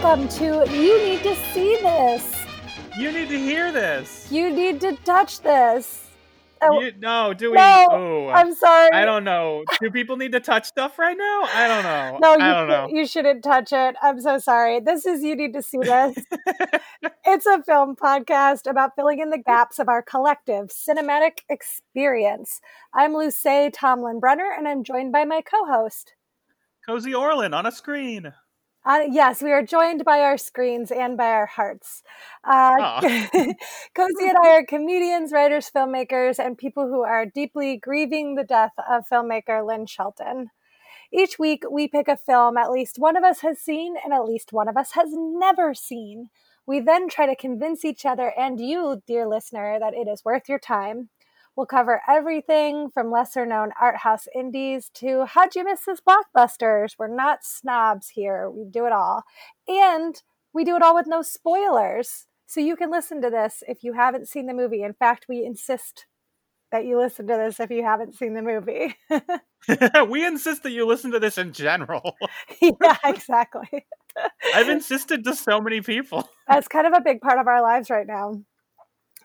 Welcome to You Need to See This. You need to hear this. You need to touch this. Oh, You, no, do we? no, oh, I'm sorry. I don't know. Do people need to touch stuff right now? I don't know. No, you, I don't know. you shouldn't touch it. I'm so sorry. This is You Need to See This. it's a film podcast about filling in the gaps of our collective cinematic experience. I'm Luce Tomlin Brenner, and I'm joined by my co host. Cozi Orlin on a screen. Uh, yes, we are joined by our screens and by our hearts. Uh, Cozi and I are comedians, writers, filmmakers, and people who are deeply grieving the death of filmmaker Lynn Shelton. Each week, we pick a film at least one of us has seen and at least one of us has never seen. We then try to convince each other and you, dear listener, that it is worth your time. We'll cover everything from lesser known art house indies to how'd you miss this blockbusters? We're not snobs here. We do it all. And we do it all with no spoilers. So you can listen to this if you haven't seen the movie. In fact, we insist that you listen to this if you haven't seen the movie. we insist that you listen to this in general. yeah, exactly. I've insisted to so many people. That's kind of a big part of our lives right now.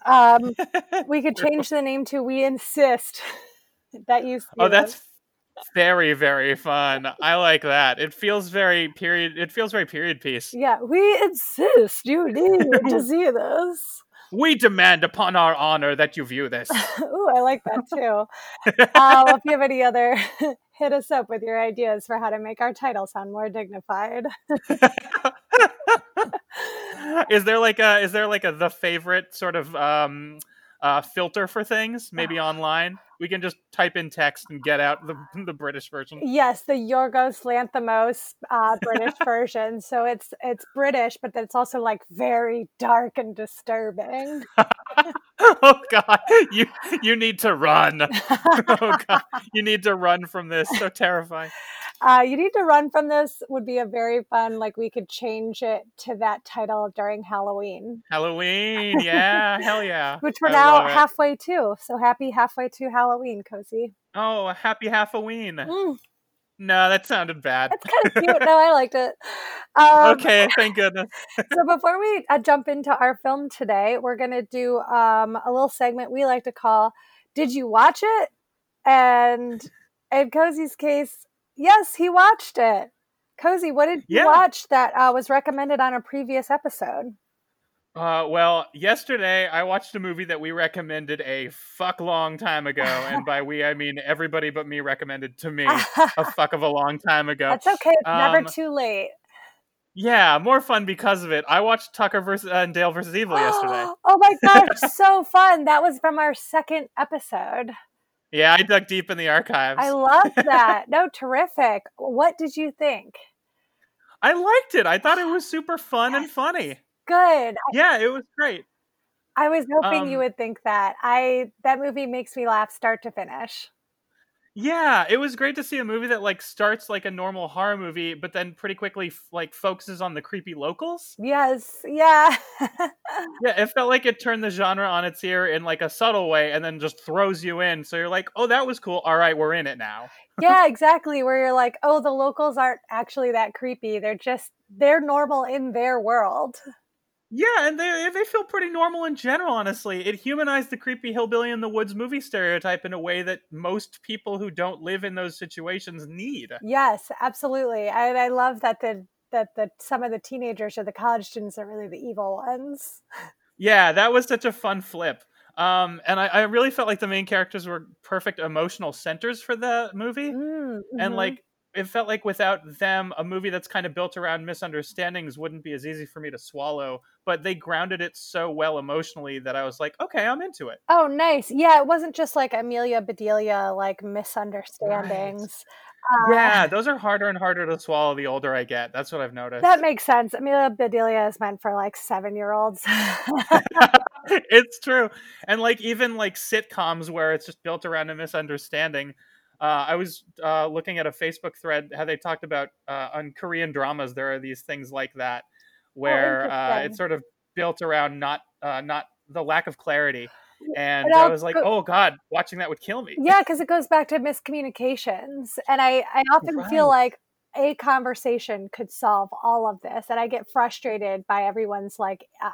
Um, we could change the name to We Insist that you Oh, that's very, very fun. I like that. It feels very period. It feels very period piece. Yeah, we insist you need to see this. We demand upon our honor that you view this. Ooh, I like that too. um, if you have any other, hit us up with your ideas for how to make our title sound more dignified. is there like a is there like a the favorite sort of um uh filter for things? Maybe online? We can just type in text and get out the the british version. Yes, the Yorgos Lanthimos uh, British version. So it's it's British, but then it's also like very dark and disturbing. oh god. You you need to run. Oh god. You need to run from this. So terrifying Uh, you need to run from this would be a very fun. Like we could change it to that title during Halloween, halloween yeah hell yeah which we're I now halfway to. So happy halfway to Halloween, cozi. oh happy halloween Mm, no that sounded bad that's kind of cute. no, I liked it. Um, okay thank goodness so before we uh, jump into our film today, we're going to do um, a little segment we like to call "Did you watch it?" And in Cozi's case, yes, he watched it. Cozi, what did you Yeah. watch that uh, was recommended on a previous episode? Uh, well, yesterday I watched a movie that we recommended a fuck long time ago, and by we I mean everybody but me recommended to me a fuck of a long time ago. That's okay. It's never Um, too late. Yeah, more fun because of it. I watched Tucker versus uh, and Dale versus Evil yesterday. oh my gosh, so fun. That was from our second episode. Yeah, I dug deep in the archives. I love that. No, terrific. What did you think? I liked it. I thought it was super fun and funny. Good. Yeah, it was great. I was hoping you Um, would think that. I that movie makes me laugh start to finish. Yeah, it was great to see a movie that like starts like a normal horror movie, but then pretty quickly f- like focuses on the creepy locals. Yes, yeah. Yeah, it felt like it turned the genre on its ear in like a subtle way and then just throws you in. So you're like, oh, that was cool. All right, we're in it now. yeah, exactly. Where you're like, oh, the locals aren't actually that creepy. They're just they're normal in their world. Yeah, and they they feel pretty normal in general, honestly. It humanized the creepy hillbilly in the woods movie stereotype in a way that most people who don't live in those situations need. Yes, absolutely. I, I love that the that the some of the teenagers or the college students are really the evil ones. Yeah, that was such a fun flip. Um, and I, I really felt like the main characters were perfect emotional centers for the movie. Mm, and like it felt like without them a movie that's kind of built around misunderstandings wouldn't be as easy for me to swallow but they grounded it so well emotionally that i was like okay i'm into it Oh, nice. Yeah, it wasn't just like Amelia Bedelia like misunderstandings. Uh, yeah those are harder and harder to swallow the older i get that's what i've noticed That makes sense. Amelia Bedelia is meant for like seven year olds. it's true and like even like sitcoms where it's just built around a misunderstanding uh, I was uh, looking at a Facebook thread how they talked about uh, on Korean dramas. There are these things like that where uh, it's sort of built around not uh, not the lack of clarity. And And I was like, go- oh god, watching that would kill me. yeah, because it goes back to miscommunications. And I, I often feel like a conversation could solve all of this and i get frustrated by everyone's like uh,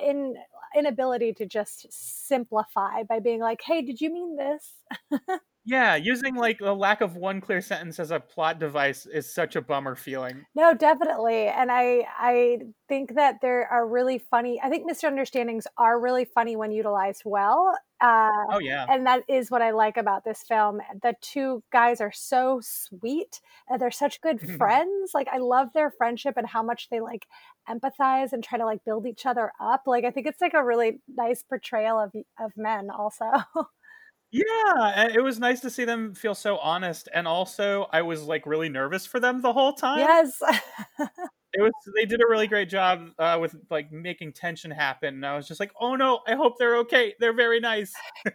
in inability to just simplify by being like hey did you mean this yeah using like the lack of one clear sentence as a plot device is such a bummer feeling no definitely and i i think that there are really funny i think misunderstandings are really funny when utilized well uh, oh yeah, and that is what I like about this film. The two guys are so sweet, and they're such good friends. Like I love their friendship and how much they like empathize and try to like build each other up. Like I think it's like a really nice portrayal of of men, also. Yeah, it was nice to see them feel so honest, and also I was like really nervous for them the whole time. Yes. it was they did a really great job uh, with like making tension happen and i was just like oh no i hope they're okay they're very nice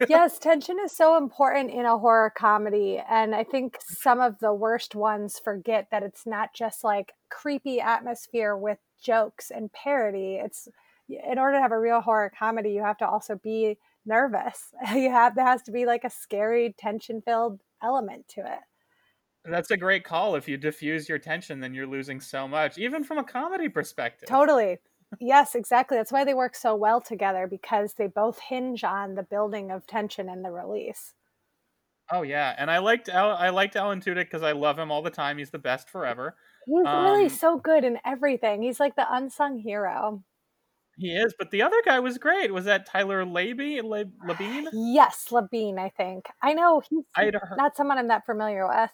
yes tension is so important in a horror comedy and i think some of the worst ones forget that it's not just like creepy atmosphere with jokes and parody it's in order to have a real horror comedy you have to also be nervous you have there has to be like a scary tension filled element to it that's a great call. If you diffuse your tension, then you're losing so much, even from a comedy perspective. Totally. Yes, exactly. That's why they work so well together because they both hinge on the building of tension and the release. Oh yeah, and I liked Al- I liked Alan Tudyk because I love him all the time. He's the best forever. He's um, really so good in everything. He's like the unsung hero. He is, but the other guy was great. Was that Tyler Labine? Yes, Labine. I think I know he's I'd heard... not someone I'm that familiar with.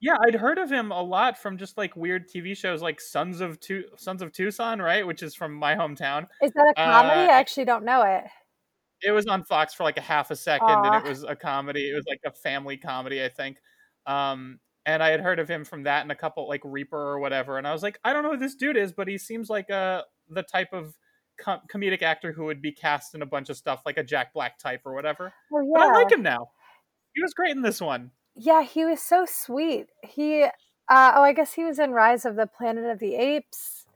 Yeah, I'd heard of him a lot from just like weird TV shows like Sons of Tu- Sons of Tucson, right? Which is from my hometown. Is that a comedy? Uh, I actually don't know it. It was on Fox for like a half a second, Aww. and it was a comedy. It was like a family comedy, I think. Um, and I had heard of him from that and a couple like Reaper or whatever. And I was like, I don't know who this dude is, but he seems like a uh, the type of com- comedic actor who would be cast in a bunch of stuff, like a Jack Black type or whatever. Oh, yeah. But I like him now. He was great in this one. Yeah, he was so sweet. He, uh, oh, I guess he was in Rise of the Planet of the Apes.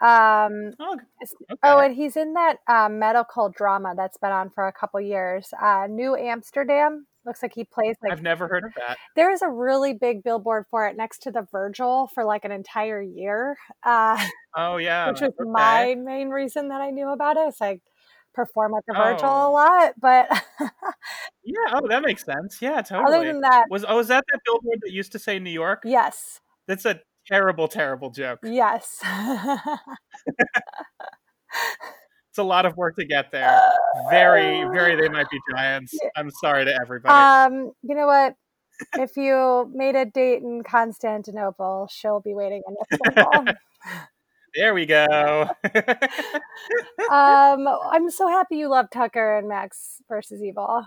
Um, oh, okay. oh, and he's in that uh, medical drama that's been on for a couple years. Uh, New Amsterdam. Looks like he plays like. I've never heard of that. There is a really big billboard for it next to the Virgil for like an entire year. Uh, oh yeah, which was okay. my main reason that I knew about it. It's like perform at the oh. Virgil a lot, but yeah, oh, that makes sense. Yeah, totally. Other than that, was oh, was that that billboard that used to say New York? Yes. That's a terrible, terrible joke. Yes. it's a lot of work to get there. Very, very. They might be giants. I'm sorry to everybody. Um, you know what? if you made a date in Constantinople, she'll be waiting in Istanbul. There we go. um, I'm so happy you love Tucker and Max versus Evil.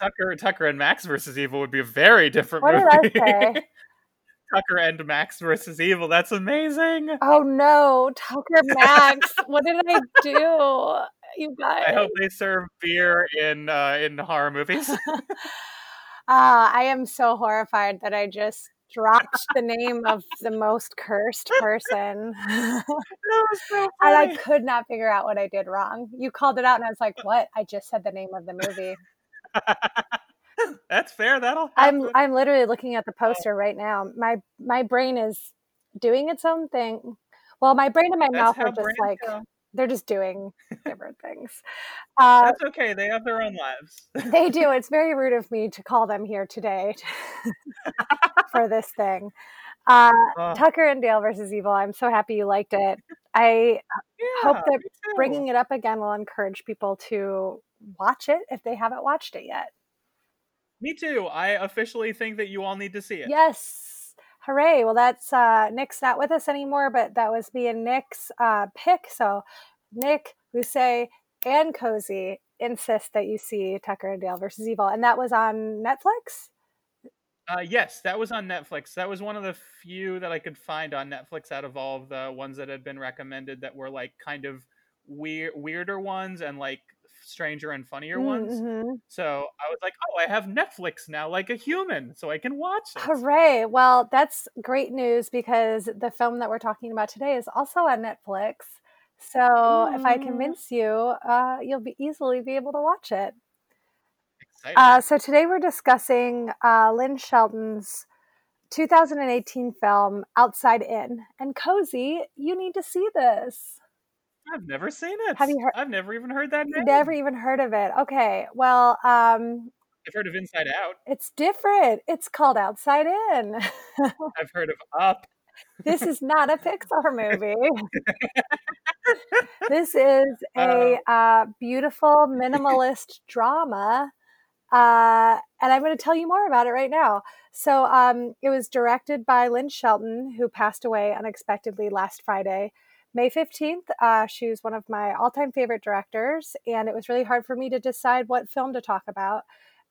Tucker, Tucker and Max versus Evil would be a very different what movie. Did I say? Tucker and Max versus Evil. That's amazing. Oh no, Tucker Max. what did I do? You guys. I hope they serve beer in uh, in horror movies. uh, I am so horrified that I just dropped the name of the most cursed person. so and I could not figure out what I did wrong. You called it out, and I was like, "What? I just said the name of the movie." That's fair. That'll. Happen. I'm I'm literally looking at the oh. poster right now. My my brain is doing its own thing. Well, my brain and my That's mouth are just like go they're just doing different things. Uh, That's okay. They have their own lives. they do. It's very rude of me to call them here today for this thing. Uh, uh, Tucker and Dale versus Evil. I'm so happy you liked it. I yeah, hope that bringing it up again will encourage people to watch it if they haven't watched it yet. Me too. I officially think that you all need to see it. Yes, hooray well that's uh nick's not with us anymore but that was me and nick's uh pick so nick say and cozi insist that you see tucker and dale versus evil and that was on netflix uh, yes, that was on Netflix. That was one of the few that I could find on Netflix out of all of the ones that had been recommended that were like kind of weird, weirder ones and like stranger and funnier ones. Mm-hmm. So I was like, oh, I have Netflix now, like a human, so I can watch it. Hooray! Well, that's great news because the film that we're talking about today is also on Netflix. So mm. if I mm. convince you, uh, you'll be easily be able to watch it. Uh, so today we're discussing uh, Lynn Shelton's 2018 film Outside In. And Cozi, you need to see this. I've never seen it. Have you heard? I've never even heard that name. Never even heard of it. Okay. Well, um, I've heard of Inside Out. it's different. It's called Outside In. I've heard of Up. this is not a Pixar movie. this is a uh, beautiful minimalist drama. Uh, and I'm going to tell you more about it right now. So, um, it was directed by Lynn Shelton, who passed away unexpectedly last Friday, May 15th. Uh, she was one of my all time favorite directors, and it was really hard for me to decide what film to talk about.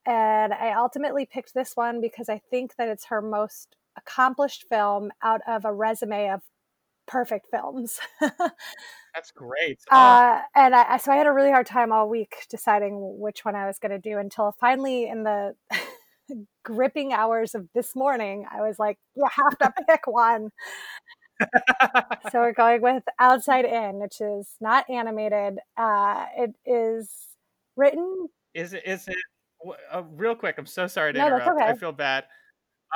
And I ultimately picked this one because I think that it's her most accomplished film out of a resume of perfect films. That's great. Oh, uh, and I, so I had a really hard time all week deciding which one I was going to do until finally in the gripping hours of this morning, I was like, you have to pick one. So we're going with Outside In, which is not animated. Uh, it is written. is it? Is it? Uh, real quick, I'm so sorry to No, interrupt. I feel bad.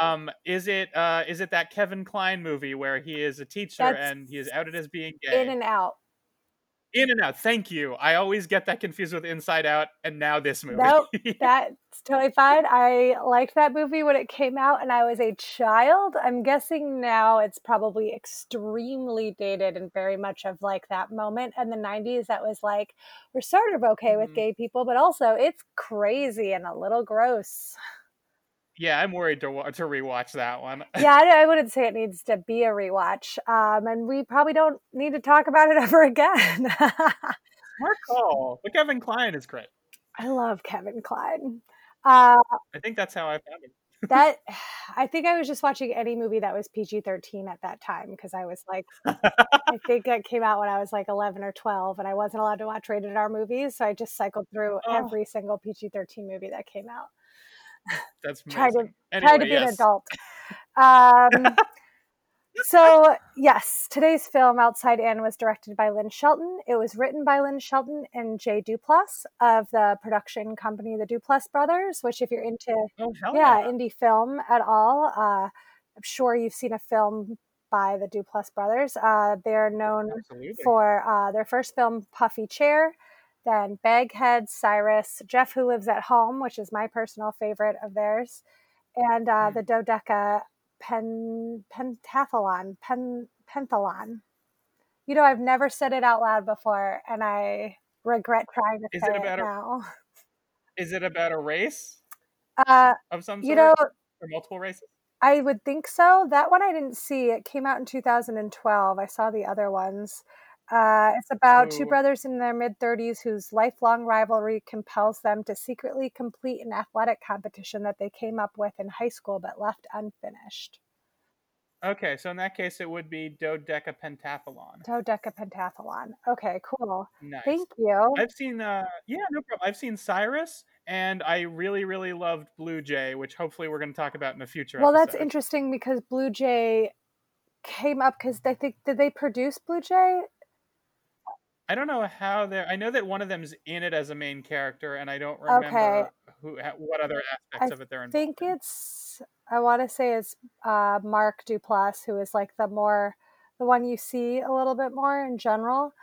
Um, is it? Uh, is it that Kevin Kline movie where he is a teacher That's and he is outed as being gay? In and out. In and Out. Thank you. I always get that confused with Inside Out, and now this movie. Nope. That's totally fine. I liked that movie when it came out and I was a child. I'm guessing now it's probably extremely dated and very much of like that moment in the 90s that was like, we're sort of okay with Mhm. gay people, but also it's crazy and a little gross. Yeah, I'm worried to to rewatch that one. Yeah, I, I wouldn't say it needs to be a rewatch. Um, and we probably don't need to talk about it ever again. Smart call. But Kevin Kline is great. I love Kevin Kline. Uh, I think that's how I found him. that I think I was just watching any movie that was PG thirteen at that time because I was like, I think it came out when I was like eleven or twelve, and I wasn't allowed to watch rated R movies, so I just cycled through Oh. every single PG thirteen movie that came out. That's Tried to- amazing. Tried to Anyway, be an adult. Um, so yes, today's film Outside In was directed by Lynn Shelton. It was written by Lynn Shelton and Jay Duplass of the production company The Duplass Brothers. Which, if you're into Oh yeah, yeah! indie film at all. Uh, I'm sure you've seen a film by the Duplass brothers. Uh, they're known Absolutely. for uh, their first film, Puffy Chair, then Baghead, Cyrus, Jeff Who Lives at Home, which is my personal favorite of theirs, and uh, Hmm. the Dodeca Pen Pentathlon, Pen Penthalon. You know, I've never said it out loud before, and I regret trying to Is say it it, about a- now. Is it about a race Uh, of some sort you know, or multiple races? I would think so. That one I didn't see. It came out in 2012. I saw the other ones. Uh, it's about two brothers in their mid 30s whose lifelong rivalry compels them to secretly complete an athletic competition that they came up with in high school but left unfinished. Okay, so in that case, it would be dodecapentathlon. Dodeca Pentathlon. Okay, cool. Nice. Thank you. I've seen, uh, yeah, no problem. I've seen Cyrus, and I really, really loved Blue Jay, which hopefully we're going to talk about in the future. Well, that's interesting because Blue Jay came up because they think did they produce Blue Jay? I don't know how they're. I know that one of them's in it as a main character, and I don't remember Okay. who, what other aspects I of it they're in. I think it's I want to say it's uh, Mark Duplass who is like the more the one you see a little bit more in general.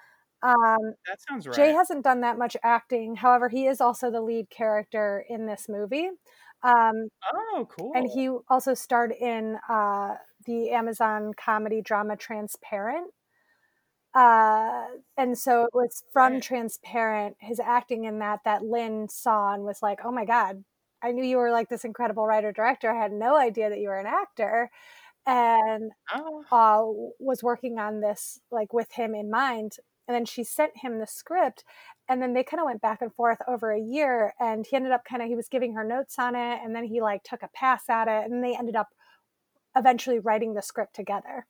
Um, That sounds right. Jay hasn't done that much acting. However, he is also the lead character in this movie. Um, oh, cool. and he also starred in uh, the Amazon comedy drama Transparent. Uh, and so it was from Right. Transparent, his acting in that, that Lynn saw and was like, oh my God, I knew you were like this incredible writer director. I had no idea that you were an actor. And Oh, uh, was working on this like with him in mind. And then she sent him the script. And then they kind of went back and forth over a year. And he ended up kind of, he was giving her notes on it. And then he like took a pass at it. And they ended up eventually writing the script together.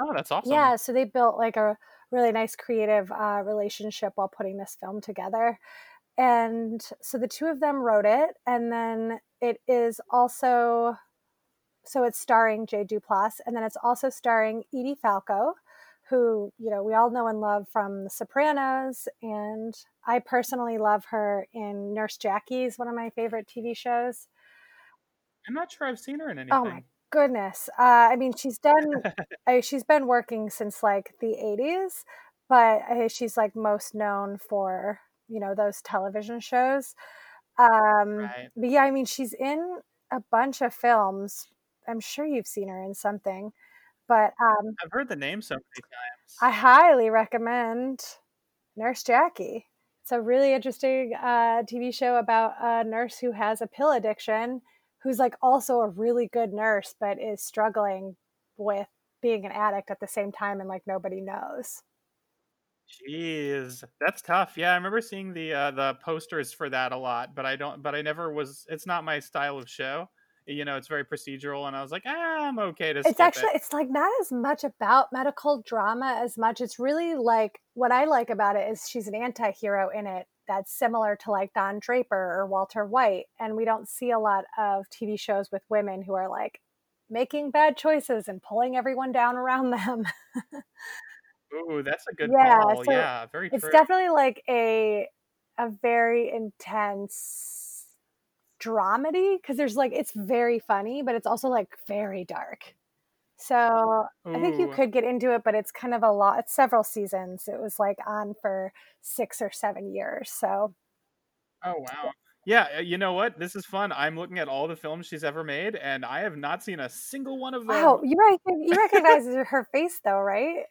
Oh, that's awesome. Yeah. So they built like a really nice creative uh, relationship while putting this film together. And so the two of them wrote it. And then it is also so it's starring Jay Duplass, and then it's also starring Edie Falco, who you know we all know and love from The Sopranos, and I personally love her in Nurse Jackie's one of my favorite TV shows. I'm not sure I've seen her in anything. Oh my goodness. Uh, I mean, she's done. uh, she's been working since like the '80s, but uh, she's like most known for you know those television shows. Um, Right. But yeah, I mean, she's in a bunch of films. I'm sure you've seen her in something, but um, I've heard the name so many times. I highly recommend Nurse Jackie. It's a really interesting uh, TV show about a nurse who has a pill addiction, who's like also a really good nurse, but is struggling with being an addict at the same time, and like nobody knows. Jeez, that's tough. Yeah, I remember seeing the uh, the posters for that a lot, but I don't. But I never was. It's not my style of show. You know, it's very procedural, and I was like, ah, I'm okay to. It's actually it. it's like not as much about medical drama as much. It's really like what I like about it is she's an anti-hero in it that's similar to like Don Draper or Walter White, and we don't see a lot of TV shows with women who are like making bad choices and pulling everyone down around them. Ooh, that's a good Yeah, call. so Yeah, very it's true. definitely like a a very intense dramedy because there's like it's very funny, but it's also like very dark. So I think you could get into it, but it's kind of a lot. It's several seasons. It was like on for six or seven years. So oh wow. Yeah, uh, you know what? This is fun. I'm looking at all the films she's ever made, and I have not seen a single one of them. wow, you you recognize her face though, right?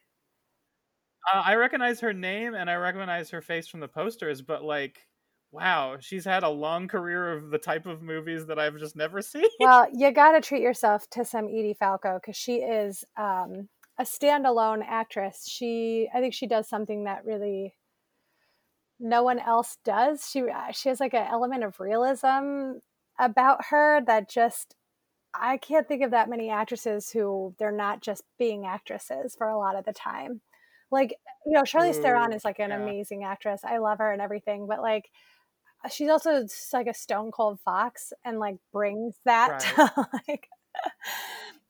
Uh, I recognize her name and I recognize her face from the posters, but like, wow, she's had a long career of the type of movies that I've just never seen. Well, you got to treat yourself to some Edie Falco because she is um, a standalone actress. She, I think, she does something that really no one else does. She uh, she has like an element of realism about her that just I can't think of that many actresses who they're not just being actresses for a lot of the time. Like you know, Charlize Theron is like an yeah. amazing actress. I love her and everything, but like she's also like a stone cold fox and like brings that to like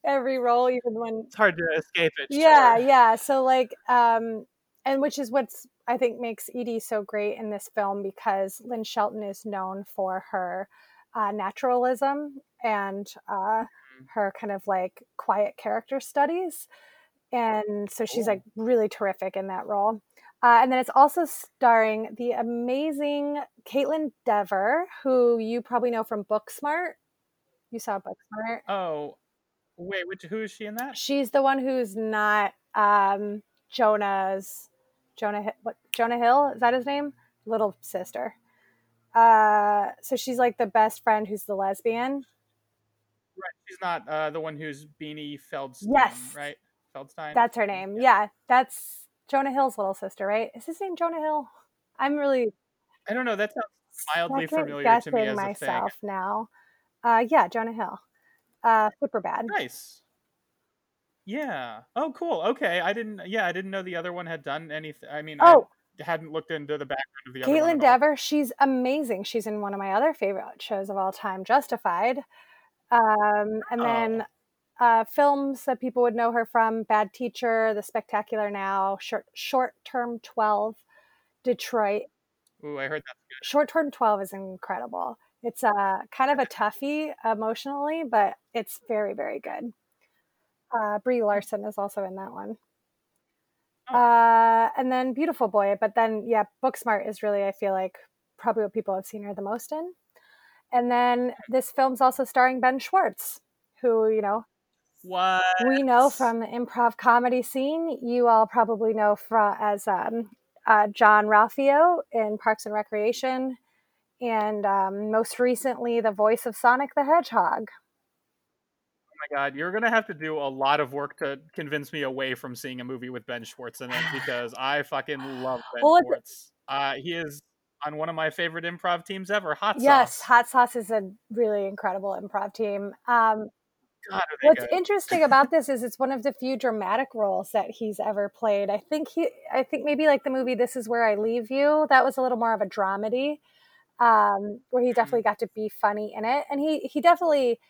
every role even when It's hard to escape it. yeah sure. yeah so like um and which is what's i think makes edie so great in this film because lynn shelton is known for her uh, naturalism and uh, Mhm. her kind of like quiet character studies and so she's Cool. like really terrific in that role uh, and then it's also starring the amazing Kaitlyn Dever, who you probably know from Booksmart. You saw Booksmart. Oh, wait, which who is she in that? She's the one who's not um, Jonah's Jonah. What Jonah Hill is that his name? Little sister. Uh, so she's like the best friend who's the lesbian. Right, she's not uh, the one who's Beanie Feldstein, Yes. right? Feldstein. That's her name. Yeah, that's Jonah Hill's little sister, right? Is his name Jonah Hill? I'm really I don't know. That sounds mildly familiar to me as a thing. myself now. Uh, yeah, Jonah Hill. Uh, super bad. Nice. Yeah. Oh, cool. Okay. I didn't. Yeah, I didn't know the other one had done anything. I mean, Oh, I hadn't looked into the background of the other one Kaitlyn at. Dever, she's amazing. She's in one of my other favorite shows of all time, Justified. Um, and Oh. then uh, films that people would know her from Bad Teacher, The Spectacular Now, Short, Short Term 12, Detroit. Ooh, I heard that. Short Term 12 is incredible. It's uh, kind of a toughie emotionally, but it's very, very good. Uh, Brie Larson is also in that one. Oh. Uh, and then Beautiful Boy. But then, yeah, Booksmart is really, I feel like, probably what people have seen her the most in. And then this film's also starring Ben Schwartz, who, you know, What? we know from the improv comedy scene. You all probably know from as um, uh, Jean-Ralphio in Parks and Recreation, and um, most recently the voice of Sonic the Hedgehog. Oh my god, you're gonna have to do a lot of work to convince me away from seeing a movie with Ben Schwartz in it because I fucking love Ben Well, Schwartz. Uh, he is on one of my favorite improv teams ever, Hot Sauce. yes, Hot Sauce is a really incredible improv team. Um, God, they What's good. interesting about this is it's one of the few dramatic roles that he's ever played. I think he, I think maybe like the movie "This Is Where I Leave You," that was a little more of a dramedy, um, where he definitely got to be funny in it, and he he definitely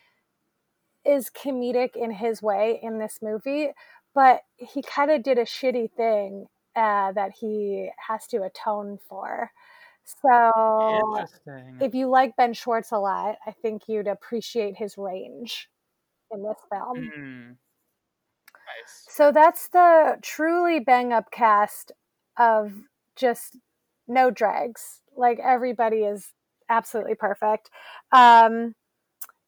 is comedic in his way in this movie, but he kind of did a shitty thing uh, that he has to atone for. So if you like Ben Schwartz a lot, I think you'd appreciate his range in this film. Mm. Nice. So that's the truly bang up cast of just no dregs. Like everybody is absolutely perfect. Um,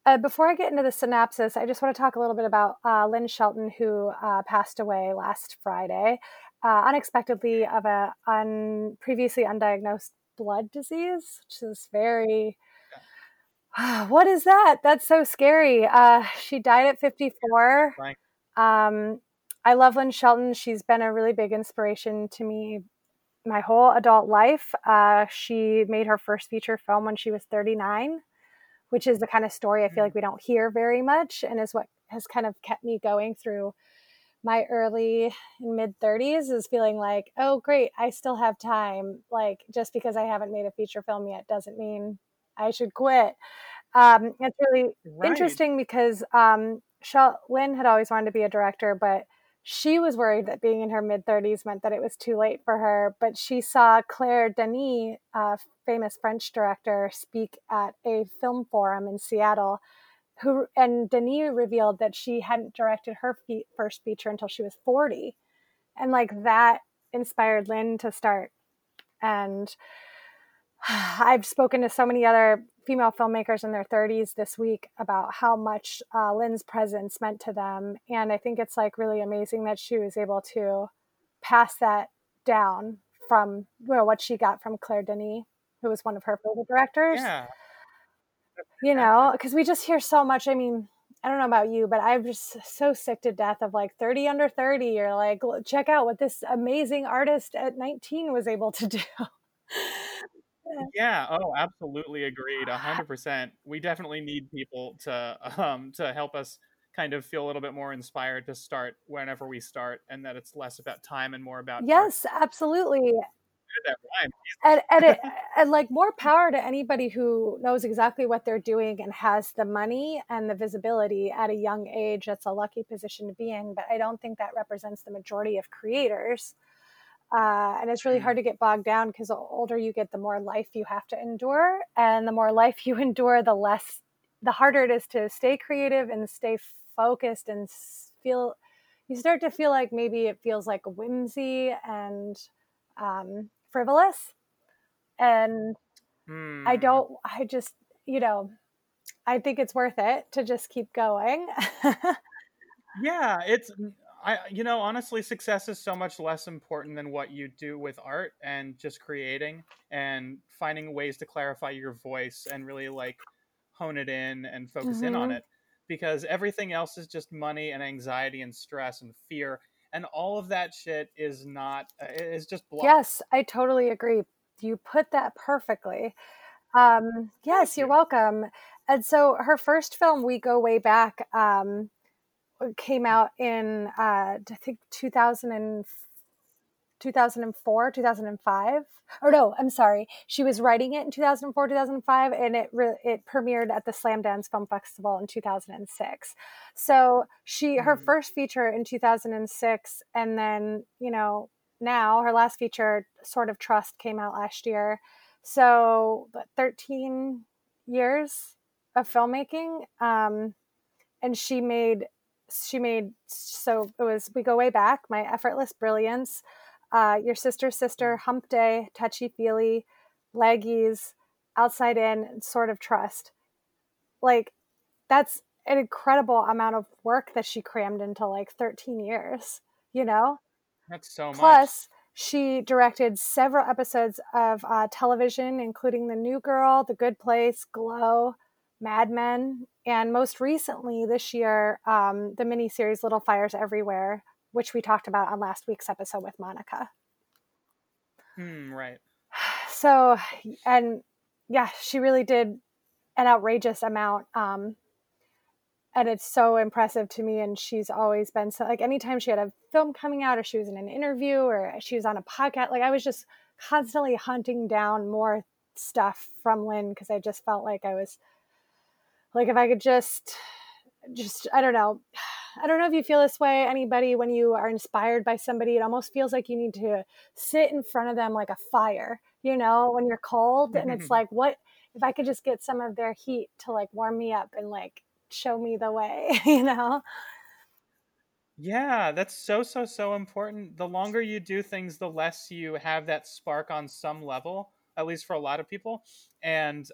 uh, before I get into the synopsis, I just want to talk a little bit about uh, Lynn Shelton, who uh, passed away last Friday uh, unexpectedly of a un, previously undiagnosed blood disease, which is very. what is that? That's so scary. Uh, she died at 54. Um, I love Lynn Shelton. She's been a really big inspiration to me my whole adult life. Uh, she made her first feature film when she was 39 which is the kind of story I feel mm. like we don't hear very much and is what has kind of kept me going through my early and mid 30s is feeling like, oh, great, I still have time. Like, just because I haven't made a feature film yet doesn't mean I should quit. Um, it's really right. interesting because um, Lynn had always wanted to be a director, but she was worried that being in her mid 30s meant that it was too late for her. But she saw Claire Denis, a famous French director, speak at a film forum in Seattle. Who and Denis revealed that she hadn't directed her fe- first feature until she was 40. And like that inspired Lynn to start. And I've spoken to so many other female filmmakers in their 30s this week about how much uh, Lynn's presence meant to them. And I think it's like really amazing that she was able to pass that down from know, what she got from Claire Denis, who was one of her favorite directors. Yeah. You know, because we just hear so much. I mean, I don't know about you, but I'm just so sick to death of like 30 under 30 or like, check out what this amazing artist at 19 was able to do. Yeah. Oh, absolutely agreed. Hundred percent. We definitely need people to um to help us kind of feel a little bit more inspired to start whenever we start, and that it's less about time and more about yes, absolutely. And, and, it, and like more power to anybody who knows exactly what they're doing and has the money and the visibility at a young age. That's a lucky position to be in, but I don't think that represents the majority of creators. Uh, and it's really hard mm. to get bogged down because the older you get, the more life you have to endure. And the more life you endure, the less, the harder it is to stay creative and stay focused and feel, you start to feel like maybe it feels like whimsy and um, frivolous. And mm. I don't, I just, you know, I think it's worth it to just keep going. yeah, it's I, you know, honestly, success is so much less important than what you do with art and just creating and finding ways to clarify your voice and really like hone it in and focus mm-hmm. in on mm-hmm. it because everything else is just money and anxiety and stress and fear and all of that shit is not uh, is just blocked. yes i totally agree you put that perfectly um, yes you're welcome and so her first film we go way back um, came out in uh, I think 2000 and 2004 2005 or no i'm sorry. She was writing it in 2004 2005 and it re- it premiered at the Slamdance film festival in 2006 so she her mm. first feature in 2006 and then you know now her last feature Sword of Trust came out last year. So 13 years of filmmaking? Um, and she made she made so it was we go way back my effortless brilliance uh, your sister's sister hump day touchy feely Laggies outside in Sword of Trust. Like that's an incredible amount of work that she crammed into like 13 years you know? That's so much. Plus she directed several episodes of uh, television including the new girl the good place glow Mad Men, and most recently this year, um, the miniseries Little Fires Everywhere, which we talked about on last week's episode with Monica. Mm, right. So, and yeah, she really did an outrageous amount. Um, and it's so impressive to me. And she's always been so like anytime she had a film coming out, or she was in an interview, or she was on a podcast, like I was just constantly hunting down more stuff from Lynn because I just felt like I was like if I could just just I don't know. I don't know if you feel this way anybody when you are inspired by somebody it almost feels like you need to sit in front of them like a fire, you know, when you're cold and it's mm-hmm. like what if I could just get some of their heat to like warm me up and like show me the way, you know? Yeah, that's so so so important. The longer you do things, the less you have that spark on some level, at least for a lot of people. And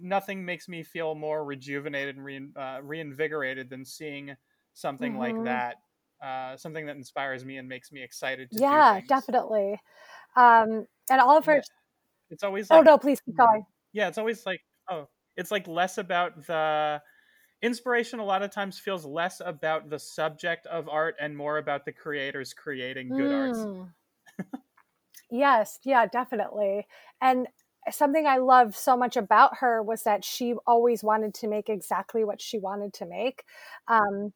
nothing makes me feel more rejuvenated and uh, reinvigorated than seeing something mm-hmm. like that. Uh, something that inspires me and makes me excited to yeah, definitely. Um, and Oliver, yeah. it's always oh, like, oh no, please keep going. Yeah, it's always like oh, it's like less about the inspiration a lot of times feels less about the subject of art and more about the creators creating good mm. art. yes, yeah, definitely. And something I love so much about her was that she always wanted to make exactly what she wanted to make. Um,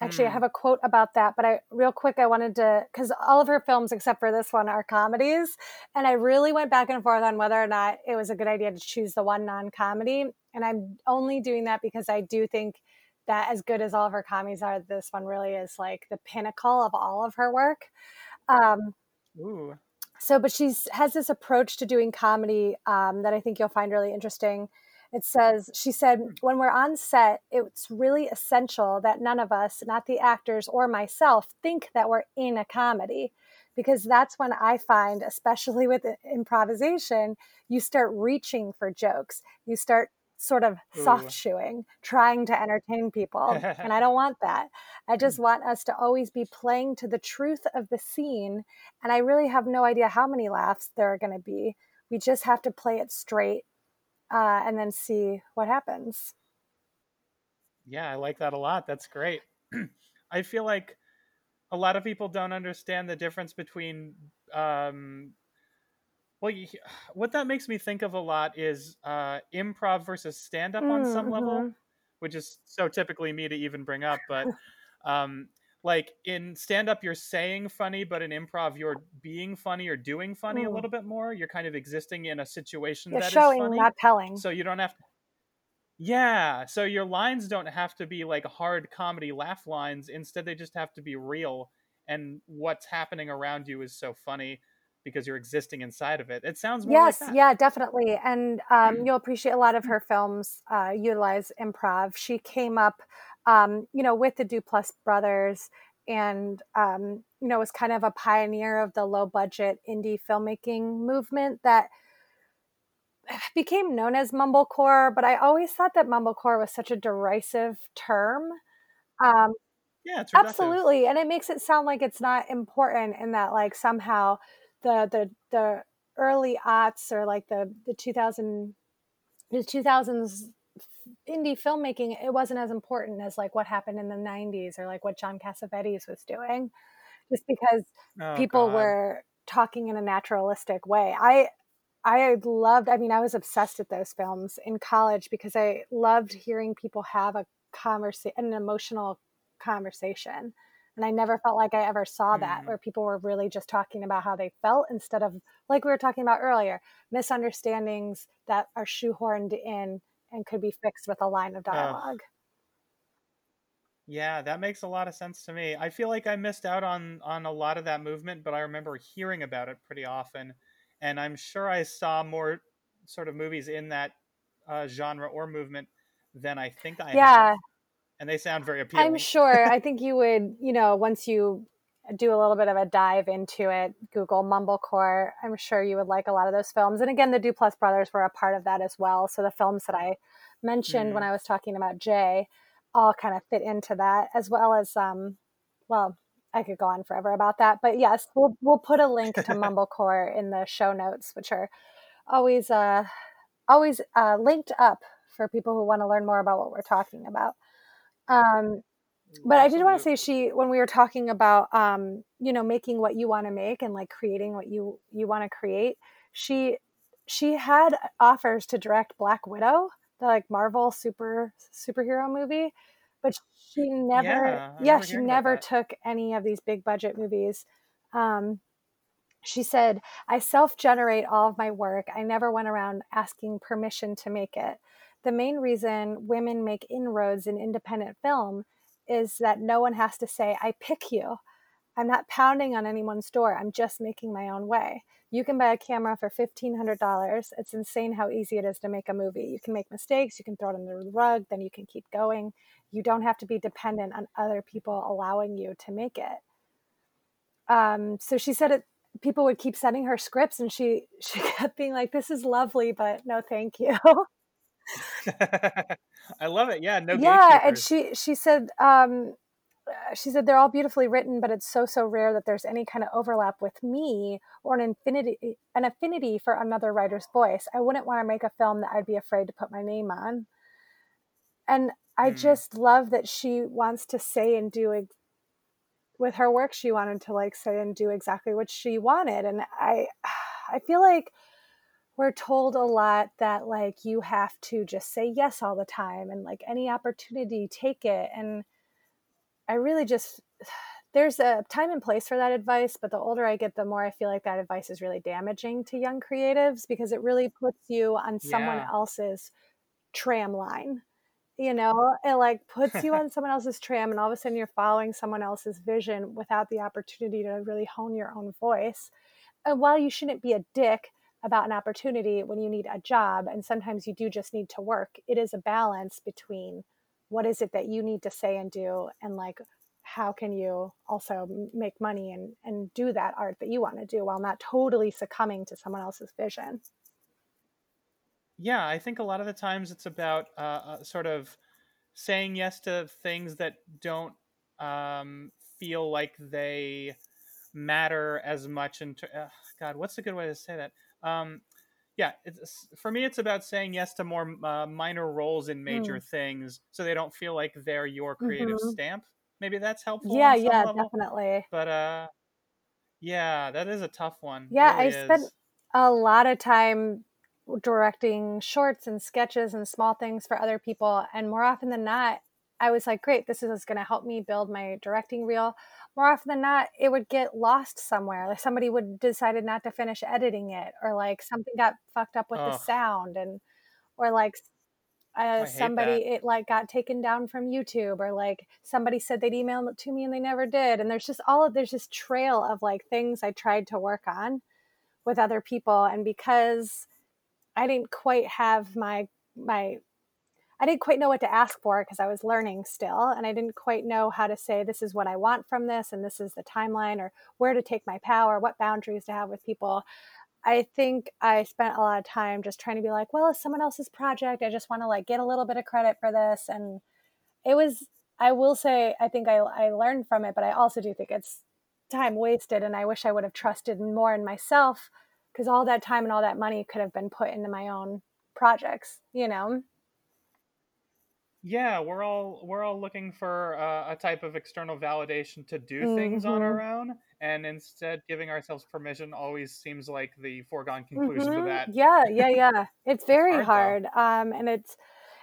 actually, mm. I have a quote about that, but I real quick I wanted to because all of her films except for this one are comedies, and I really went back and forth on whether or not it was a good idea to choose the one non-comedy. And I'm only doing that because I do think that as good as all of her comedies are, this one really is like the pinnacle of all of her work. Um, Ooh. So, but she's has this approach to doing comedy um, that I think you'll find really interesting. It says, she said, when we're on set, it's really essential that none of us, not the actors or myself, think that we're in a comedy. Because that's when I find, especially with improvisation, you start reaching for jokes. You start sort of soft shoeing, trying to entertain people. and I don't want that. I just want us to always be playing to the truth of the scene. And I really have no idea how many laughs there are going to be. We just have to play it straight uh, and then see what happens. Yeah, I like that a lot. That's great. I feel like a lot of people don't understand the difference between um, well, you, what that makes me think of a lot is uh, improv versus stand up mm, on some mm-hmm. level, which is so typically me to even bring up. But um, like in stand up, you're saying funny, but in improv, you're being funny or doing funny mm. a little bit more. You're kind of existing in a situation you're that showing, is funny, not telling. So you don't have to. Yeah, so your lines don't have to be like hard comedy laugh lines. Instead, they just have to be real, and what's happening around you is so funny because you're existing inside of it. It sounds yes, like yeah, definitely. And um, mm. you'll appreciate a lot of her films uh, utilize improv. She came up, um, you know, with the Duplass brothers, and um, you know was kind of a pioneer of the low budget indie filmmaking movement that became known as mumblecore. But I always thought that mumblecore was such a derisive term. Um, yeah, absolutely, and it makes it sound like it's not important, and that like somehow the the the early aughts or like the the 2000 the 2000s indie filmmaking it wasn't as important as like what happened in the 90s or like what John Cassavetes was doing just because oh, people God. were talking in a naturalistic way i i loved i mean i was obsessed with those films in college because i loved hearing people have a conversation an emotional conversation and I never felt like I ever saw that mm. where people were really just talking about how they felt instead of, like we were talking about earlier, misunderstandings that are shoehorned in and could be fixed with a line of dialogue. Yeah, that makes a lot of sense to me. I feel like I missed out on on a lot of that movement, but I remember hearing about it pretty often, and I'm sure I saw more sort of movies in that uh, genre or movement than I think I yeah. Have and they sound very appealing. I'm sure. I think you would, you know, once you do a little bit of a dive into it, Google Mumblecore, I'm sure you would like a lot of those films. And again, the Duplass brothers were a part of that as well. So the films that I mentioned mm. when I was talking about Jay all kind of fit into that, as well as, um, well, I could go on forever about that, but yes, we'll we'll put a link to Mumblecore in the show notes, which are always uh always uh, linked up for people who want to learn more about what we're talking about. Um, but I did want to say she when we were talking about um, you know making what you want to make and like creating what you you want to create. She she had offers to direct Black Widow, the like Marvel super superhero movie, but she never yeah, yeah she never took any of these big budget movies. Um, she said, I self generate all of my work. I never went around asking permission to make it the main reason women make inroads in independent film is that no one has to say, I pick you. I'm not pounding on anyone's door. I'm just making my own way. You can buy a camera for $1,500. It's insane how easy it is to make a movie. You can make mistakes, you can throw it under the rug, then you can keep going. You don't have to be dependent on other people allowing you to make it. Um, so she said it people would keep sending her scripts and she she kept being like this is lovely but no thank you I love it. Yeah, no. yeah and she she said um she said they're all beautifully written but it's so so rare that there's any kind of overlap with me or an infinity an affinity for another writer's voice i wouldn't want to make a film that i'd be afraid to put my name on and i mm. just love that she wants to say and do with her work she wanted to like say and do exactly what she wanted and i i feel like we're told a lot that like you have to just say yes all the time and like any opportunity take it and i really just there's a time and place for that advice but the older i get the more i feel like that advice is really damaging to young creatives because it really puts you on someone yeah. else's tram line you know it like puts you on someone else's tram and all of a sudden you're following someone else's vision without the opportunity to really hone your own voice and while you shouldn't be a dick about an opportunity when you need a job and sometimes you do just need to work it is a balance between what is it that you need to say and do and like how can you also make money and and do that art that you want to do while not totally succumbing to someone else's vision yeah, I think a lot of the times it's about uh, uh, sort of saying yes to things that don't um, feel like they matter as much. And uh, God, what's a good way to say that? Um, yeah, for me, it's about saying yes to more uh, minor roles in major mm. things, so they don't feel like they're your creative mm-hmm. stamp. Maybe that's helpful. Yeah, yeah, level. definitely. But uh, yeah, that is a tough one. Yeah, really I spent a lot of time directing shorts and sketches and small things for other people. And more often than not, I was like, great, this is going to help me build my directing reel. More often than not, it would get lost somewhere. Like somebody would decided not to finish editing it, or like something got fucked up with the sound, and or like uh, somebody that. it like got taken down from YouTube, or like somebody said they'd email it to me and they never did. And there's just all of there's this trail of like things I tried to work on with other people, and because I didn't quite have my my I didn't quite know what to ask for because I was learning still and I didn't quite know how to say this is what I want from this and this is the timeline or where to take my power, what boundaries to have with people. I think I spent a lot of time just trying to be like, well, it's someone else's project. I just want to like get a little bit of credit for this and it was I will say I think I I learned from it, but I also do think it's time wasted and I wish I would have trusted more in myself because all that time and all that money could have been put into my own projects you know yeah we're all we're all looking for uh, a type of external validation to do mm-hmm. things on our mm-hmm. own and instead giving ourselves permission always seems like the foregone conclusion mm-hmm. to that yeah yeah yeah it's very it's hard, hard. Um, and it's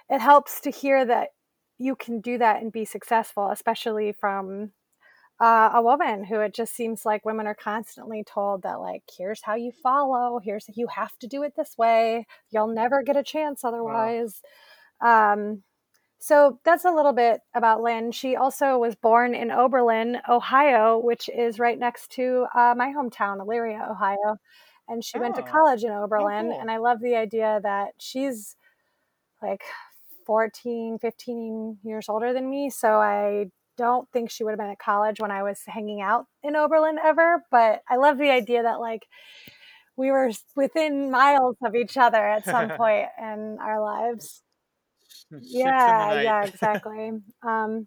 it helps to hear that you can do that and be successful especially from uh, a woman who it just seems like women are constantly told that like here's how you follow here's you have to do it this way you'll never get a chance otherwise wow. um, so that's a little bit about lynn she also was born in oberlin ohio which is right next to uh, my hometown elyria ohio and she oh. went to oh. college in oberlin and i love the idea that she's like 14 15 years older than me so i don't think she would have been at college when I was hanging out in Oberlin ever, but I love the idea that like we were within miles of each other at some point in our lives. yeah, yeah, exactly. um,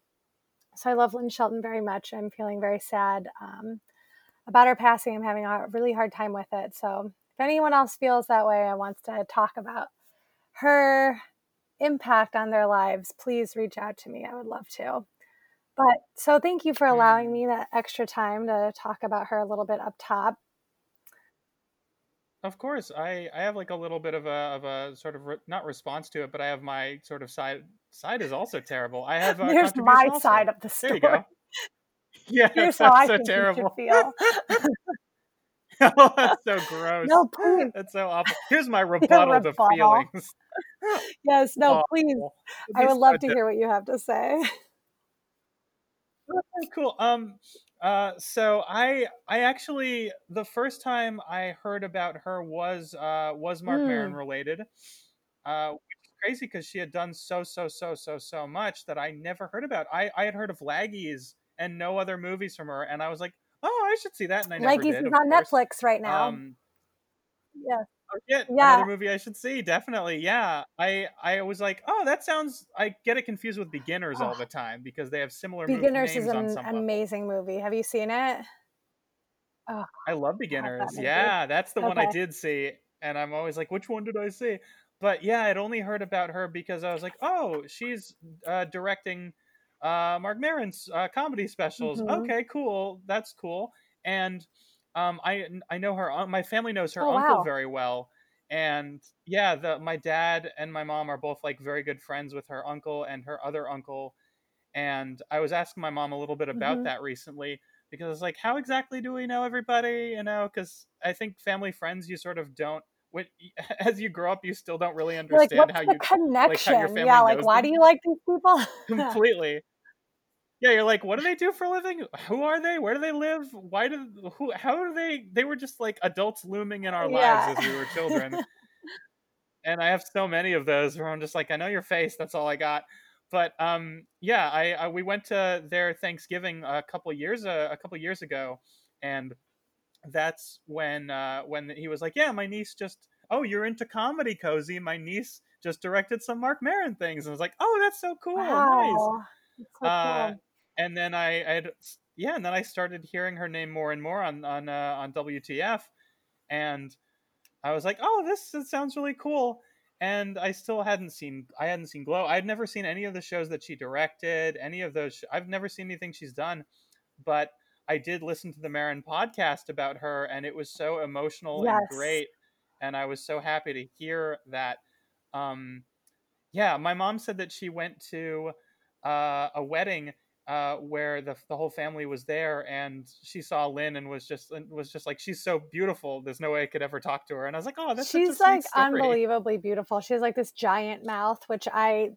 so I love Lynn Shelton very much. I'm feeling very sad um, about her passing. I'm having a really hard time with it. So if anyone else feels that way and wants to talk about her impact on their lives, please reach out to me. I would love to. But so thank you for allowing mm. me that extra time to talk about her a little bit up top. Of course, I I have like a little bit of a of a sort of re- not response to it, but I have my sort of side side is also terrible. I have a here's my also. side of the story. There you go. Yeah, here's how I so terrible. Feel. oh, that's so gross. No, please. That's so awful. Here's my rebuttal, rebuttal. to feelings. yes, no, awful. please. I would love to hear what you have to say. cool. Um, Uh, so I I actually the first time I heard about her was uh, was Marc Mm. Maron related, uh, which is crazy because she had done so so so so so much that I never heard about. I I had heard of Laggies and no other movies from her, and I was like, oh, I should see that, and I never did. of on course. Netflix right now. Um, yeah. Oh, yeah, Yeah. another movie I should see. Definitely, yeah. I I was like, oh, that sounds. I get it confused with Beginners all Oh. the time because they have similar Beginners is an some level. amazing movie. Have you seen it? Oh, I love Beginners. Yeah, that's the one I did see, and I'm always like, which one did I see? But yeah, I'd only heard about her because I was like, oh, she's uh, directing uh, Marc Maron's uh, comedy specials. Mhm. Okay, cool. That's cool. And um, I I know her. My family knows her Oh, uncle wow. very well. And yeah, the my dad and my mom are both like very good friends with her uncle and her other uncle. And I was asking my mom a little bit about Mhm. that recently because it's like, how exactly do we know everybody? You know, because I think family friends, you sort of don't. When, as you grow up, you still don't really like, understand what's how the you connection? family yeah, like why them. do you like these people? completely. Yeah, you're like, what do they do for a living? Who are they? Where do they live? Why do who? How do they? They were just like adults looming in our Yeah. lives as we were children. and I have so many of those where I'm just like, I know your face. That's all I got. But um, yeah, I, I we went to their Thanksgiving a couple years uh, a couple years ago, and that's when uh, when he was like, yeah, my niece just oh you're into comedy, Cozi. My niece just directed some Marc Maron things, and I was like, oh, that's so cool, wow. That's so Uh, cool. And then I, I had, yeah, and then I started hearing her name more and more on on uh, on WTF, and I was like, oh, this, this sounds really cool. And I still hadn't seen I hadn't seen Glow. I'd never seen any of the shows that she directed, any of those. Sh- I've never seen anything she's done, but I did listen to the Maron podcast about her, and it was so emotional Yes. and great, and I was so happy to hear that. Um, yeah, my mom said that she went to uh, a wedding uh, where the the whole family was there, and she saw Lynn and was just and was just like, she's so beautiful. There's no way I could ever talk to her. And I was like, oh, that's She's like unbelievably beautiful. She has like this giant mouth, which I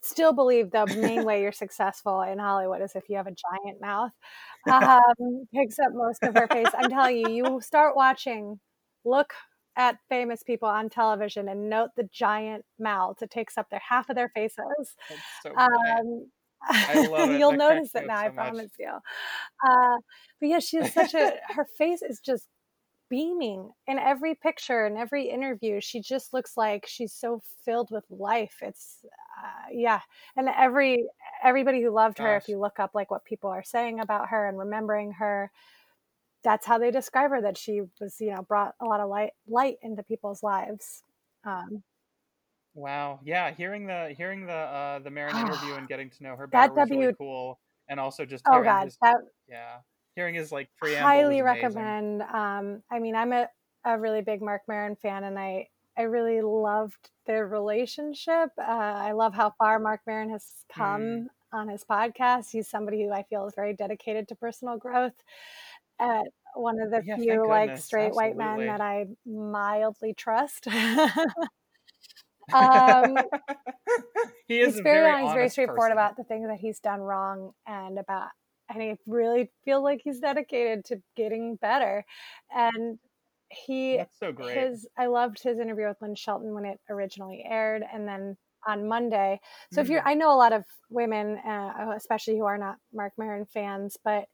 still believe the main way you're successful in Hollywood is if you have a giant mouth. Um, picks up most of her face. I'm telling you, you start watching, look at famous people on television and note the giant mouths. It takes up their half of their faces. That's so. Um, it. You'll notice it now, so I much. promise you. Uh, but yeah, she's such a, her face is just beaming in every picture and every interview. She just looks like she's so filled with life. It's, uh, yeah. And every, everybody who loved her, if you look up like what people are saying about her and remembering her, that's how they describe her, that she was, you know, brought a lot of light, light into people's lives. Um, Wow. Yeah, hearing the hearing the uh, the Maron interview and getting to know her better That was really cool, and also just oh God, his that yeah hearing his like preamble highly recommend. Um, I mean, I'm a, a really big Marc Maron fan, and I I really loved their relationship. Uh, I love how far Marc Maron has come Mm. on his podcast. He's somebody who I feel is very dedicated to personal growth. Uh, one of the Yeah, few like straight white men that I mildly trust. um, he is he's very, very honest, he's very straightforward person. about the things that he's done wrong and about and I really feel like he's dedicated to getting better. And he That's so great. his I loved his interview with Lynn Shelton when it originally aired and then on Monday. So if you're Mm. I know a lot of women uh, especially who are not Marc Maron fans, but